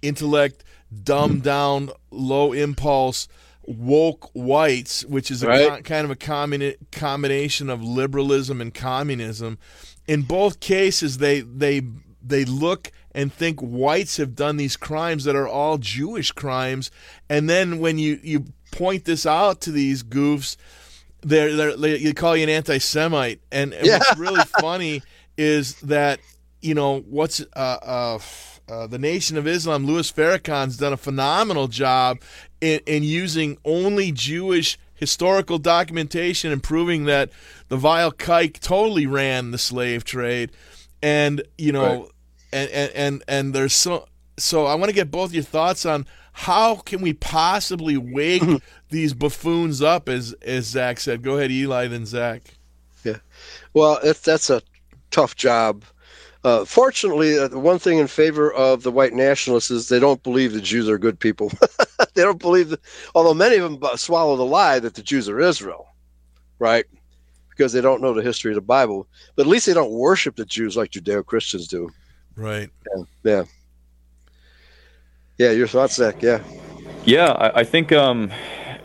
intellect, dumbed down, low impulse woke whites, which is a Right. co- kind of a combina- combination of liberalism and communism. In both cases, they they they look and think whites have done these crimes that are all Jewish crimes, and then when you you point this out to these goofs, they're, they're they call you an anti-Semite, and, and what's really *laughs* funny is that you know what's uh, uh, uh, the Nation of Islam. Louis Farrakhan's done a phenomenal job in, in using only Jewish historical documentation and proving that the vile kike totally ran the slave trade, and you know, Right. and, and and and there's so so. I want to get both your thoughts on how can we possibly wake *laughs* these buffoons up, as as Zach said. Go ahead, Eli, then Zach. Yeah. Well, it, that's a tough job. Uh, fortunately, uh, the one thing in favor of the white nationalists is they don't believe the Jews are good people. *laughs* they don't believe that, although many of them swallow the lie that the Jews are Israel, right? Because they don't know the history of the Bible. But at least they don't worship the Jews like Judeo Christians do. Right. Yeah. Yeah. Yeah. Your thoughts, Zach? Yeah. Yeah, I, I think um,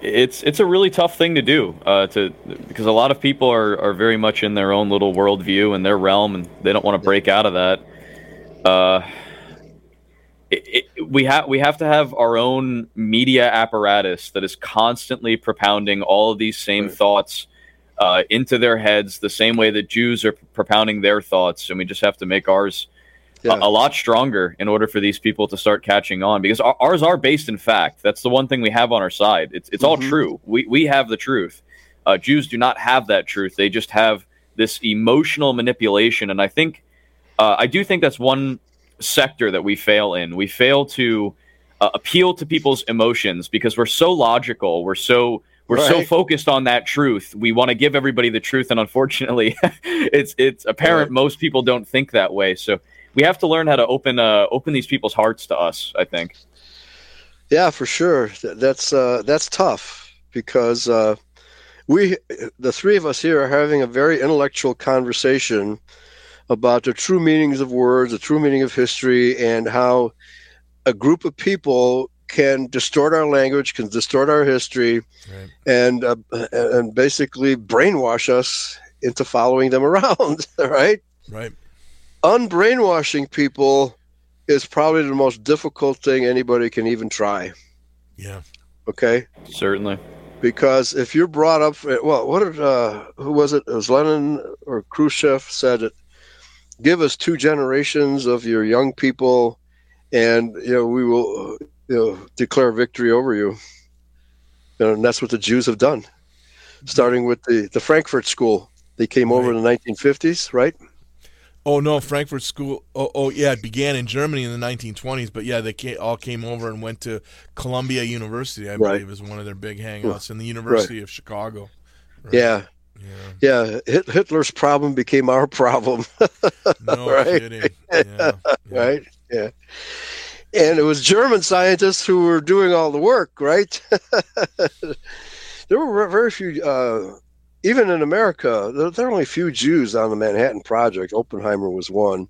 it's it's a really tough thing to do uh, to because a lot of people are, are very much in their own little worldview and their realm, and they don't want to break out of that. Uh, it, it, we have we have to have our own media apparatus that is constantly propounding all of these same thoughts uh, into their heads, the same way that Jews are propounding their thoughts, and we just have to make ours a, a lot stronger in order for these people to start catching on because our, ours are based in fact. That's the one thing we have on our side. It's it's all Mhm. true. We we have the truth. Uh, Jews do not have that truth. They just have this emotional manipulation, and I think uh, I do think that's one sector that we fail in. We fail to uh, appeal to people's emotions because we're so logical. We're so we're so focused on that truth. We want to give everybody the truth, and unfortunately, *laughs* it's it's apparent most people don't think that way. So we have to learn how to open uh, open these people's hearts to us. I think. Yeah, for sure. That's uh, that's tough because uh, we, the three of us here, are having a very intellectual conversation about the true meanings of words, the true meaning of history, and how a group of people can distort our language, can distort our history, and uh, and basically brainwash us into following them *laughs* around. Right? Right. Unbrainwashing people is probably the most difficult thing anybody can even try. Yeah. Okay. Certainly. Because if you're brought up, well, what did uh, who was it? It was Lenin or Khrushchev said it. Give us two generations of your young people, and you know we will, you know, declare victory over you. And that's what the Jews have done, mm-hmm. starting with the the Frankfurt School. They came over in the 1950s, right? Oh no, Frankfurt School. Oh, oh yeah, it began in Germany in the 1920s, but yeah, they came, all came over and went to Columbia University. I Right. believe is one of their big hangouts, and the University of Chicago. Yeah. Yeah. Hit- Hitler's problem became our problem. *laughs* No right? kidding. Yeah, *laughs* Right? Yeah. And it was German scientists who were doing all the work, right? *laughs* there were very few, uh, even in America, there, there were only a few Jews on the Manhattan Project. Oppenheimer was one.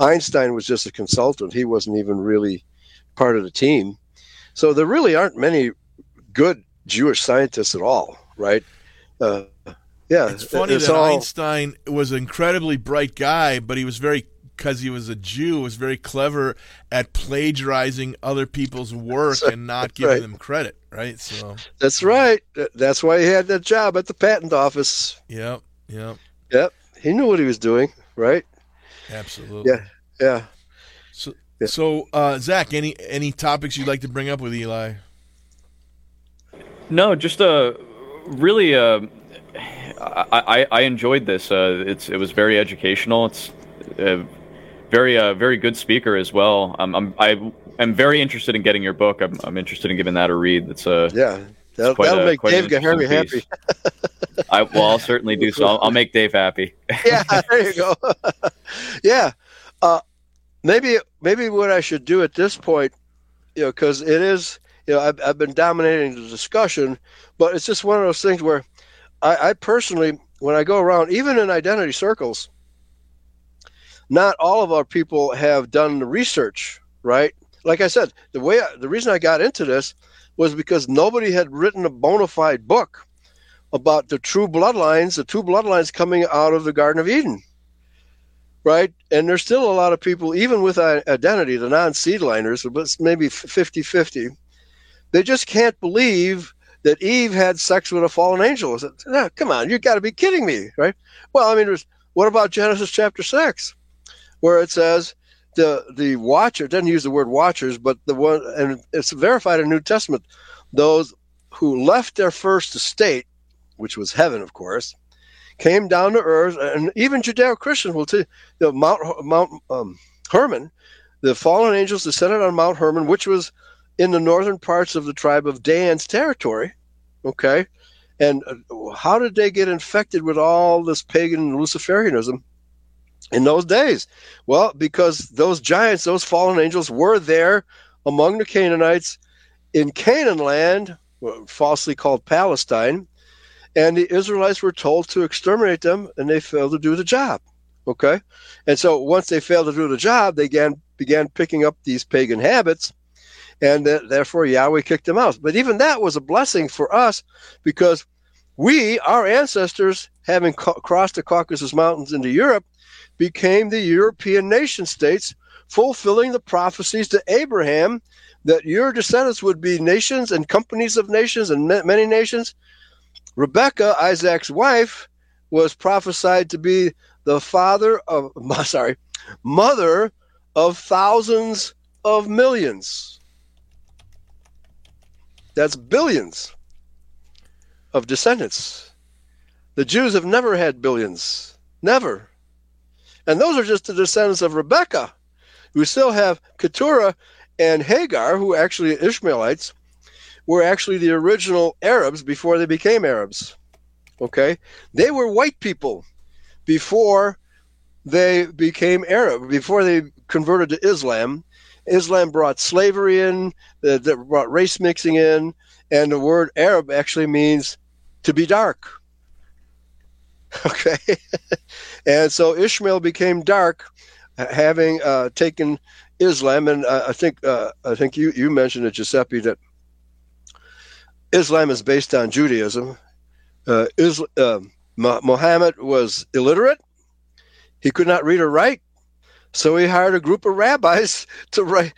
Einstein was just a consultant. He wasn't even really part of the team. So there really aren't many good Jewish scientists at all, right? Uh, yeah, It's funny it's that all- Einstein was an incredibly bright guy, but he was very because he was a Jew, was very clever at plagiarizing other people's work and not right. giving them credit. Right. So. That's right. That's why he had that job at the patent office. Yep. Yep. Yep. He knew what he was doing, right? Absolutely. Yeah. Yeah. So, so uh, Zach, any any topics you'd like to bring up with Eli? No, just uh, really, uh, I, I I enjoyed this. Uh, it's it was very educational. It's a very uh, very good speaker as well. I'm, I'm I am very interested in getting your book. I'm, I'm interested in giving that a read. That's a Yeah. That'll, that'll a- make Dave Gahary happy. I well, I'll certainly do so. I'll, I'll make Dave happy. *laughs* yeah, there you go. *laughs* yeah. Uh, maybe maybe what I should do at this point, you know, because it is, you know, I've, I've been dominating the discussion, but it's just one of those things where I, I personally, when I go around, even in identity circles, not all of our people have done the research, right? Like I said, the way I, the reason I got into this, was because nobody had written a bona fide book about the true bloodlines, the two bloodlines coming out of the Garden of Eden. Right? And there's still a lot of people, even with identity, the non seedliners, but maybe 50 50, they just can't believe that Eve had sex with a fallen angel. Said, oh, come on, you got to be kidding me, right? Well, I mean, what about Genesis chapter 6, where it says, the the watcher doesn't use the word watchers, but the one and it's verified in New Testament, those who left their first estate, which was heaven, of course, came down to earth, and even Judeo Christians will tell you, Mount Mount um, Hermon, the fallen angels descended on Mount Hermon, which was in the northern parts of the tribe of Dan's territory. Okay, and uh, how did they get infected with all this pagan Luciferianism? In those days? Well, because those giants, those fallen angels, were there among the Canaanites in Canaan land, falsely called Palestine, and the Israelites were told to exterminate them, and they failed to do the job. Okay, and so once they failed to do the job, they began began picking up these pagan habits, and therefore Yahweh kicked them out. But even that was a blessing for us because we, our ancestors, having crossed the Caucasus Mountains into Europe, became the European nation states, fulfilling the prophecies to Abraham that your descendants would be nations and companies of nations and many nations. Rebecca, Isaac's wife, was prophesied to be the father of, *laughs* sorry, mother of thousands of millions. That's billions of descendants. The Jews have never had billions. Never. And those are just the descendants of Rebecca. We still have Keturah and Hagar, who actually Ishmaelites, were actually the original Arabs before they became Arabs. Okay? They were white people before they became Arab, before they converted to Islam. Islam brought slavery in, that brought race mixing in, and the word Arab actually means to be dark. *laughs* Okay. *laughs* and so Ishmael became dark, having uh, taken Islam. And uh, I think uh, I think you, you mentioned it, Giuseppe, that Islam is based on Judaism. Uh, uh, Muhammad was illiterate. He could not read or write. So he hired a group of rabbis *laughs* to write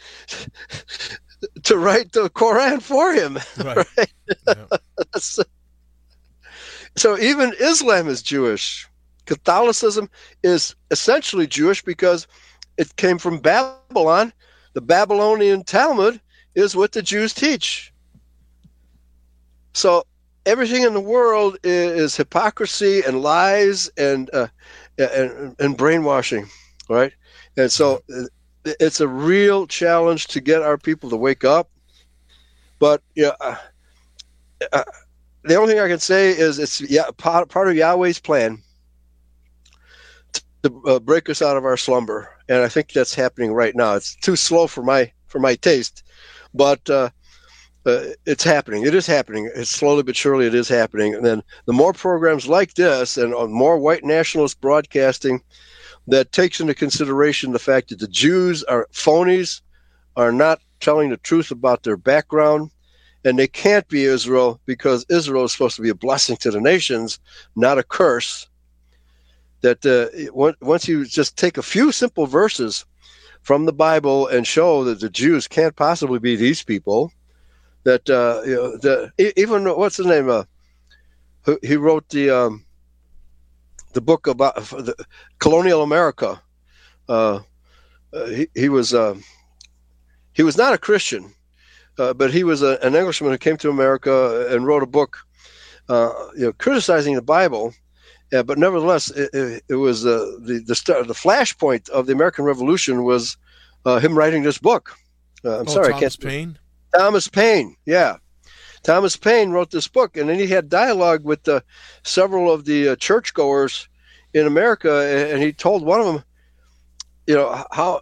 to write the Quran for him. *laughs* Right. right? Yeah. *laughs* So even Islam is Jewish. Catholicism is essentially Jewish because it came from Babylon. The Babylonian Talmud is what the Jews teach. So everything in the world is, hypocrisy and lies and, uh, and and brainwashing, right? And so it's a real challenge to get our people to wake up. But yeah, uh, uh, the only thing I can say is it's yeah, part, part of Yahweh's plan to uh, break us out of our slumber, and I think that's happening right now. It's too slow for my for my taste, but uh, uh, it's happening. It is happening. It's slowly but surely it is happening. And then the more programs like this and uh, more white nationalist broadcasting that takes into consideration the fact that the Jews are phonies, are not telling the truth about their background, and they can't be Israel because Israel is supposed to be a blessing to the nations, not a curse. That uh, once you just take a few simple verses from the Bible and show that the Jews can't possibly be these people, that uh, you know, the, even what's the name? Uh, he wrote the um, the book about the colonial America. Uh, uh he, he was uh, he was not a Christian uh, but he was a, an Englishman who came to America and wrote a book, uh, you know, criticizing the Bible. Yeah, but nevertheless, it, it, it was uh, the the start, the flashpoint of the American Revolution was uh, him writing this book. Uh, I'm oh, sorry, Thomas Paine. Thomas Paine, yeah. Thomas Paine wrote this book, and then he had dialogue with several of the churchgoers in America, and he told one of them, you know, how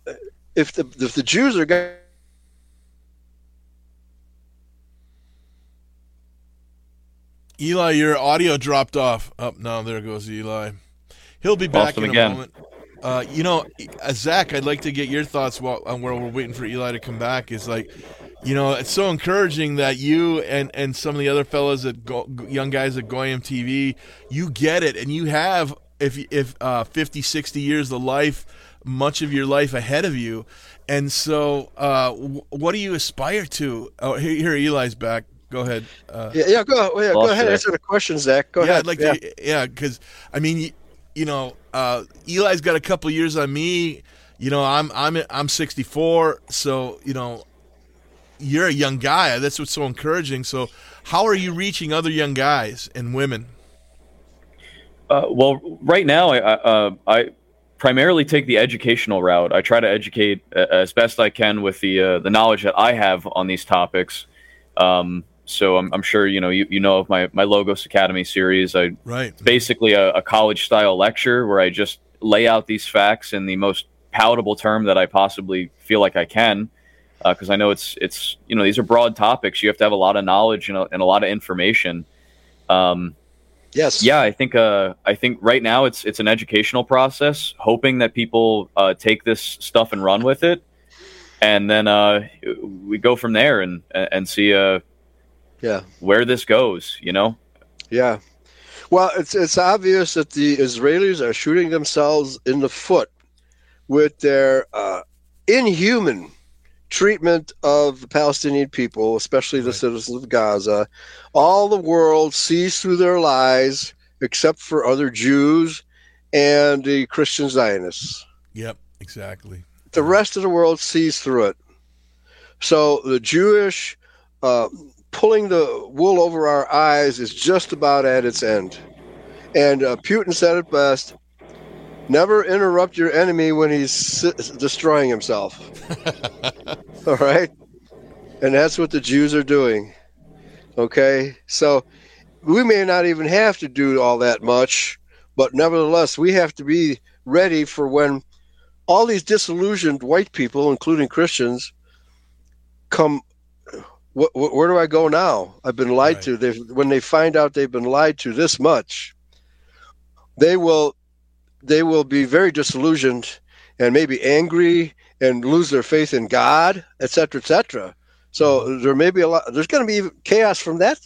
if the if the Jews are going Eli, your audio dropped off. Up oh, now, there goes Eli. He'll be back in a again. moment. Uh, you know, uh, Zach, I'd like to get your thoughts while, on where we're waiting for Eli to come back. Is like, you know, it's so encouraging that you and, and some of the other fellows at Go, young guys at Goyim TV, you get it, and you have if if uh, 50, 60 years of life, much of your life ahead of you, and so uh, w- what do you aspire to? Oh, here, here Eli's back. Go ahead. Uh, Yeah, yeah, go, yeah, go ahead. Answer the question, Zach. Go yeah, ahead. I'd like yeah. to. Yeah, because I mean, you, you know, uh, Eli's got a couple years on me. You know, I'm I'm I'm 64, so you know, you're a young guy. That's what's so encouraging. So, how are you reaching other young guys and women? Uh, well, right now, I, uh, I primarily take the educational route. I try to educate uh, as best I can with the uh, the knowledge that I have on these topics. Um, so I'm, I'm sure you know you, you know of my my Logos Academy series. I Right. it's basically a, a college style lecture where I just lay out these facts in the most palatable term that I possibly feel like I can. Because I know it's it's you know these are broad topics. You have to have a lot of knowledge and a, and a lot of information. Um, yes. Yeah, I think uh, I think right now it's it's an educational process, hoping that people uh, take this stuff and run with it, and then uh, we go from there and and see uh, yeah where this goes. You know. Yeah. Well, it's it's obvious that the Israelis are shooting themselves in the foot with their uh, inhuman treatment of the Palestinian people, especially the citizens of Gaza. All the world sees through their lies, except for other Jews and the Christian Zionists. Yep, exactly. The rest of the world sees through it. So the Jewish uh, pulling the wool over our eyes is just about at its end. And uh, Putin said it best never interrupt your enemy when he's destroying himself. *laughs* All right? And that's what the Jews are doing. Okay? So we may not even have to do all that much, but nevertheless, we have to be ready for when all these disillusioned white people, including Christians, come. Wh- wh- where do I go now? I've been lied to. They when they find out they've been lied to this much, they will they will be very disillusioned and maybe angry and lose their faith in God, etc., etc. So there may be a lot. There's going to be chaos from that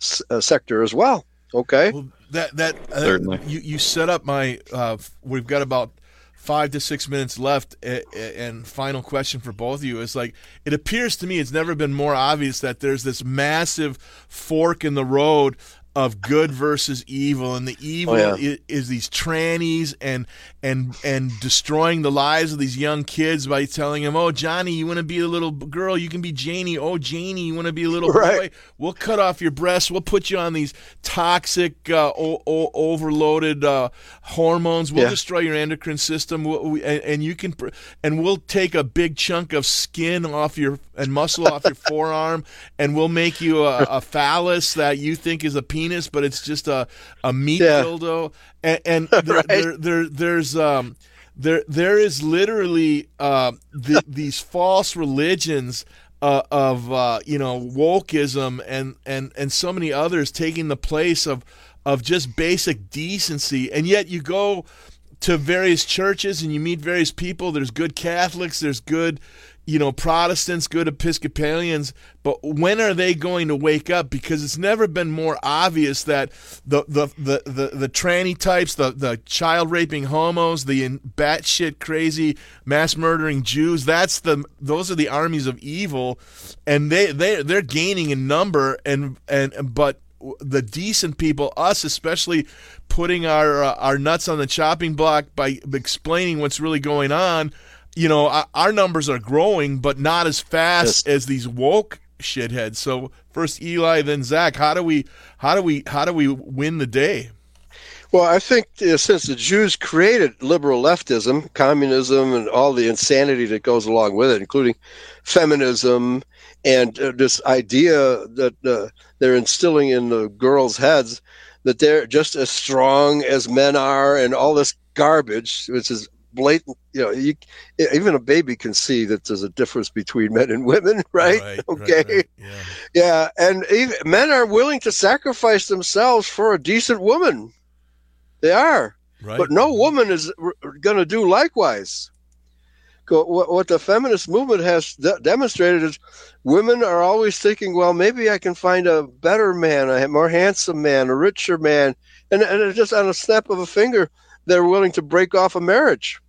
s- uh, sector as well. Okay. That that uh, Certainly. you you set up my. Uh, we've got about five to six minutes left, a- a- and final question for both of you is like it appears to me it's never been more obvious that there's this massive fork in the road of good versus evil, and the evil Oh, i- is, these trannies and and and destroying the lives of these young kids by telling them, "Oh, Johnny, you want to be a little girl? You can be Janie. Oh, Janie, you want to be a little *laughs* boy? We'll cut off your breasts. We'll put you on these toxic, uh, o- o- overloaded uh, hormones. We'll Yeah. destroy your endocrine system. We'll, we, and, and you can, pr- and we'll take a big chunk of skin off your and muscle off your *laughs* forearm, and we'll make you a, a phallus that you think is a penis, but it's just a a meat Yeah. dildo. And, and *laughs* there, there, there, there's um, there, there is literally uh, the, *laughs* these false religions. Uh, of uh, you know wokeism and, and and so many others taking the place of of just basic decency and yet you go to various churches and you meet various people there's good catholics there's good you know protestants good episcopalians but when are they going to wake up because it's never been more obvious that the the the the, the tranny types the the child raping homos the batshit crazy mass murdering jews that's the those are the armies of evil and they they they're gaining in number and and but the decent people, us especially, putting our uh, our nuts on the chopping block by explaining what's really going on. You know, our, numbers are growing, but not as fast as these woke shitheads. So first Eli, then Zach. How do we how do we how do we win the day? Well, I think uh, since the Jews created liberal leftism, communism, and all the insanity that goes along with it, including feminism and uh, this idea that uh, they're instilling in the girls' heads that they're just as strong as men are, and all this garbage, which is blatant. You know, you, even a baby can see that there's a difference between men and women, *laughs* right? okay. Yeah, and even, men are willing to sacrifice themselves for a decent woman. They are. Right. But no woman is going to do likewise. what, what the feminist movement has de- demonstrated is women are always thinking, well, maybe I can find a better man, a more handsome man, a richer man, and, and just on a snap of a finger, they're willing to break off a marriage.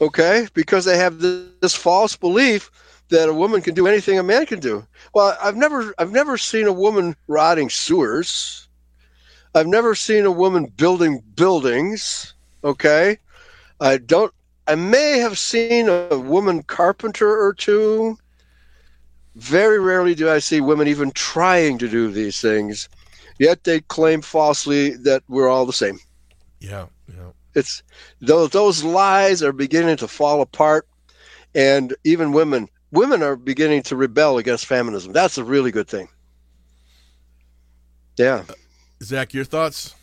Okay, because they have this, this false belief that a woman can do anything a man can do. Well, I've never, I've never seen a woman rotting sewers. I've never seen a woman building buildings. Okay, I don't I may have seen a woman carpenter or two. Very rarely do I see women even trying to do these things, yet they claim falsely that we're all the same. Yeah, yeah. It's those those lies are beginning to fall apart, and even women women are beginning to rebel against feminism. That's a really good thing. Yeah, Zach, your thoughts?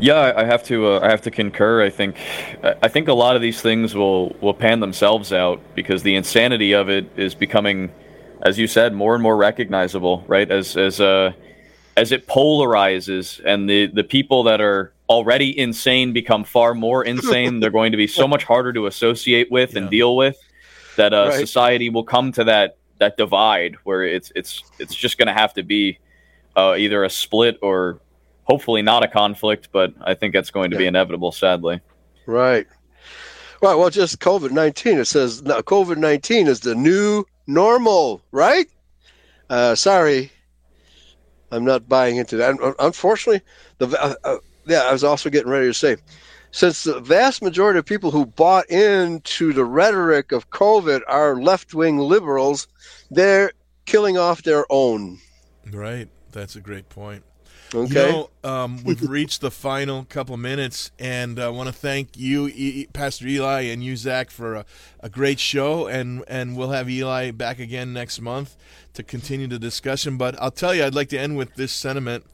Yeah, I have to. Uh, I have to concur. I think. I think a lot of these things will will pan themselves out because the insanity of it is becoming, as you said, more and more recognizable. Right as as uh, as it polarizes, and the the people that are already insane become far more insane. They're going to be so *laughs* much harder to associate with and deal with. That uh, Right. society will come to that that divide where it's it's it's just going to have to be uh, either a split or hopefully not a conflict, but I think that's going to be inevitable, sadly. right. Right. Well, just COVID nineteen. It says COVID nineteen is the new normal, right? Uh, sorry, I'm not buying into that. Unfortunately, the uh, uh, yeah, I was also getting ready to say, since the vast majority of people who bought into the rhetoric of COVID are left wing liberals, they're killing off their own. Right. That's a great point. Okay. You know, um, we've *laughs* reached the final couple minutes, and I want to thank you, e- Pastor Eli, and you, Zach, for a, a great show. And and we'll have Eli back again next month to continue the discussion. But I'll tell you, I'd like to end with this sentiment,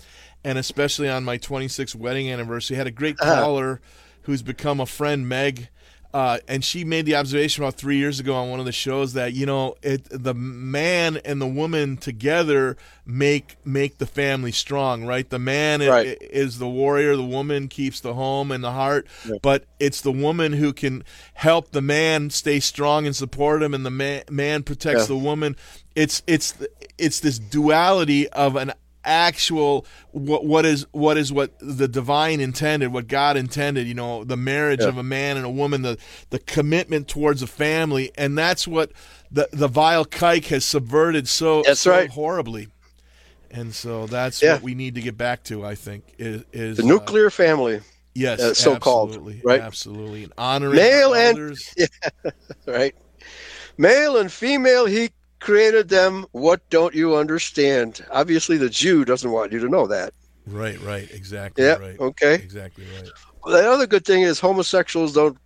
and especially on my 26th wedding anniversary, had a great Uh-huh. caller who's become a friend, Meg. Uh, and she made the observation about three years ago on one of the shows that you know it the man and the woman together make make the family strong right the man Right. is the warrior the woman keeps the home and the heart but it's the woman who can help the man stay strong and support him and the man, man protects Yeah. the woman it's it's it's this duality of an actual what what is what is what the divine intended what god intended you know the marriage Yeah. of a man and a woman the the commitment towards a family and that's what the the vile kike has subverted so, That's so right. horribly and so that's Yeah. what we need to get back to i think is, is The uh, nuclear family. yes uh, so-called, absolutely, right? absolutely and honoring Male and *laughs* yeah, right. Male and female, he created them. What don't you understand? Obviously, the Jew doesn't want you to know that. right right exactly Yeah. right Okay. exactly right The other good thing is homosexuals don't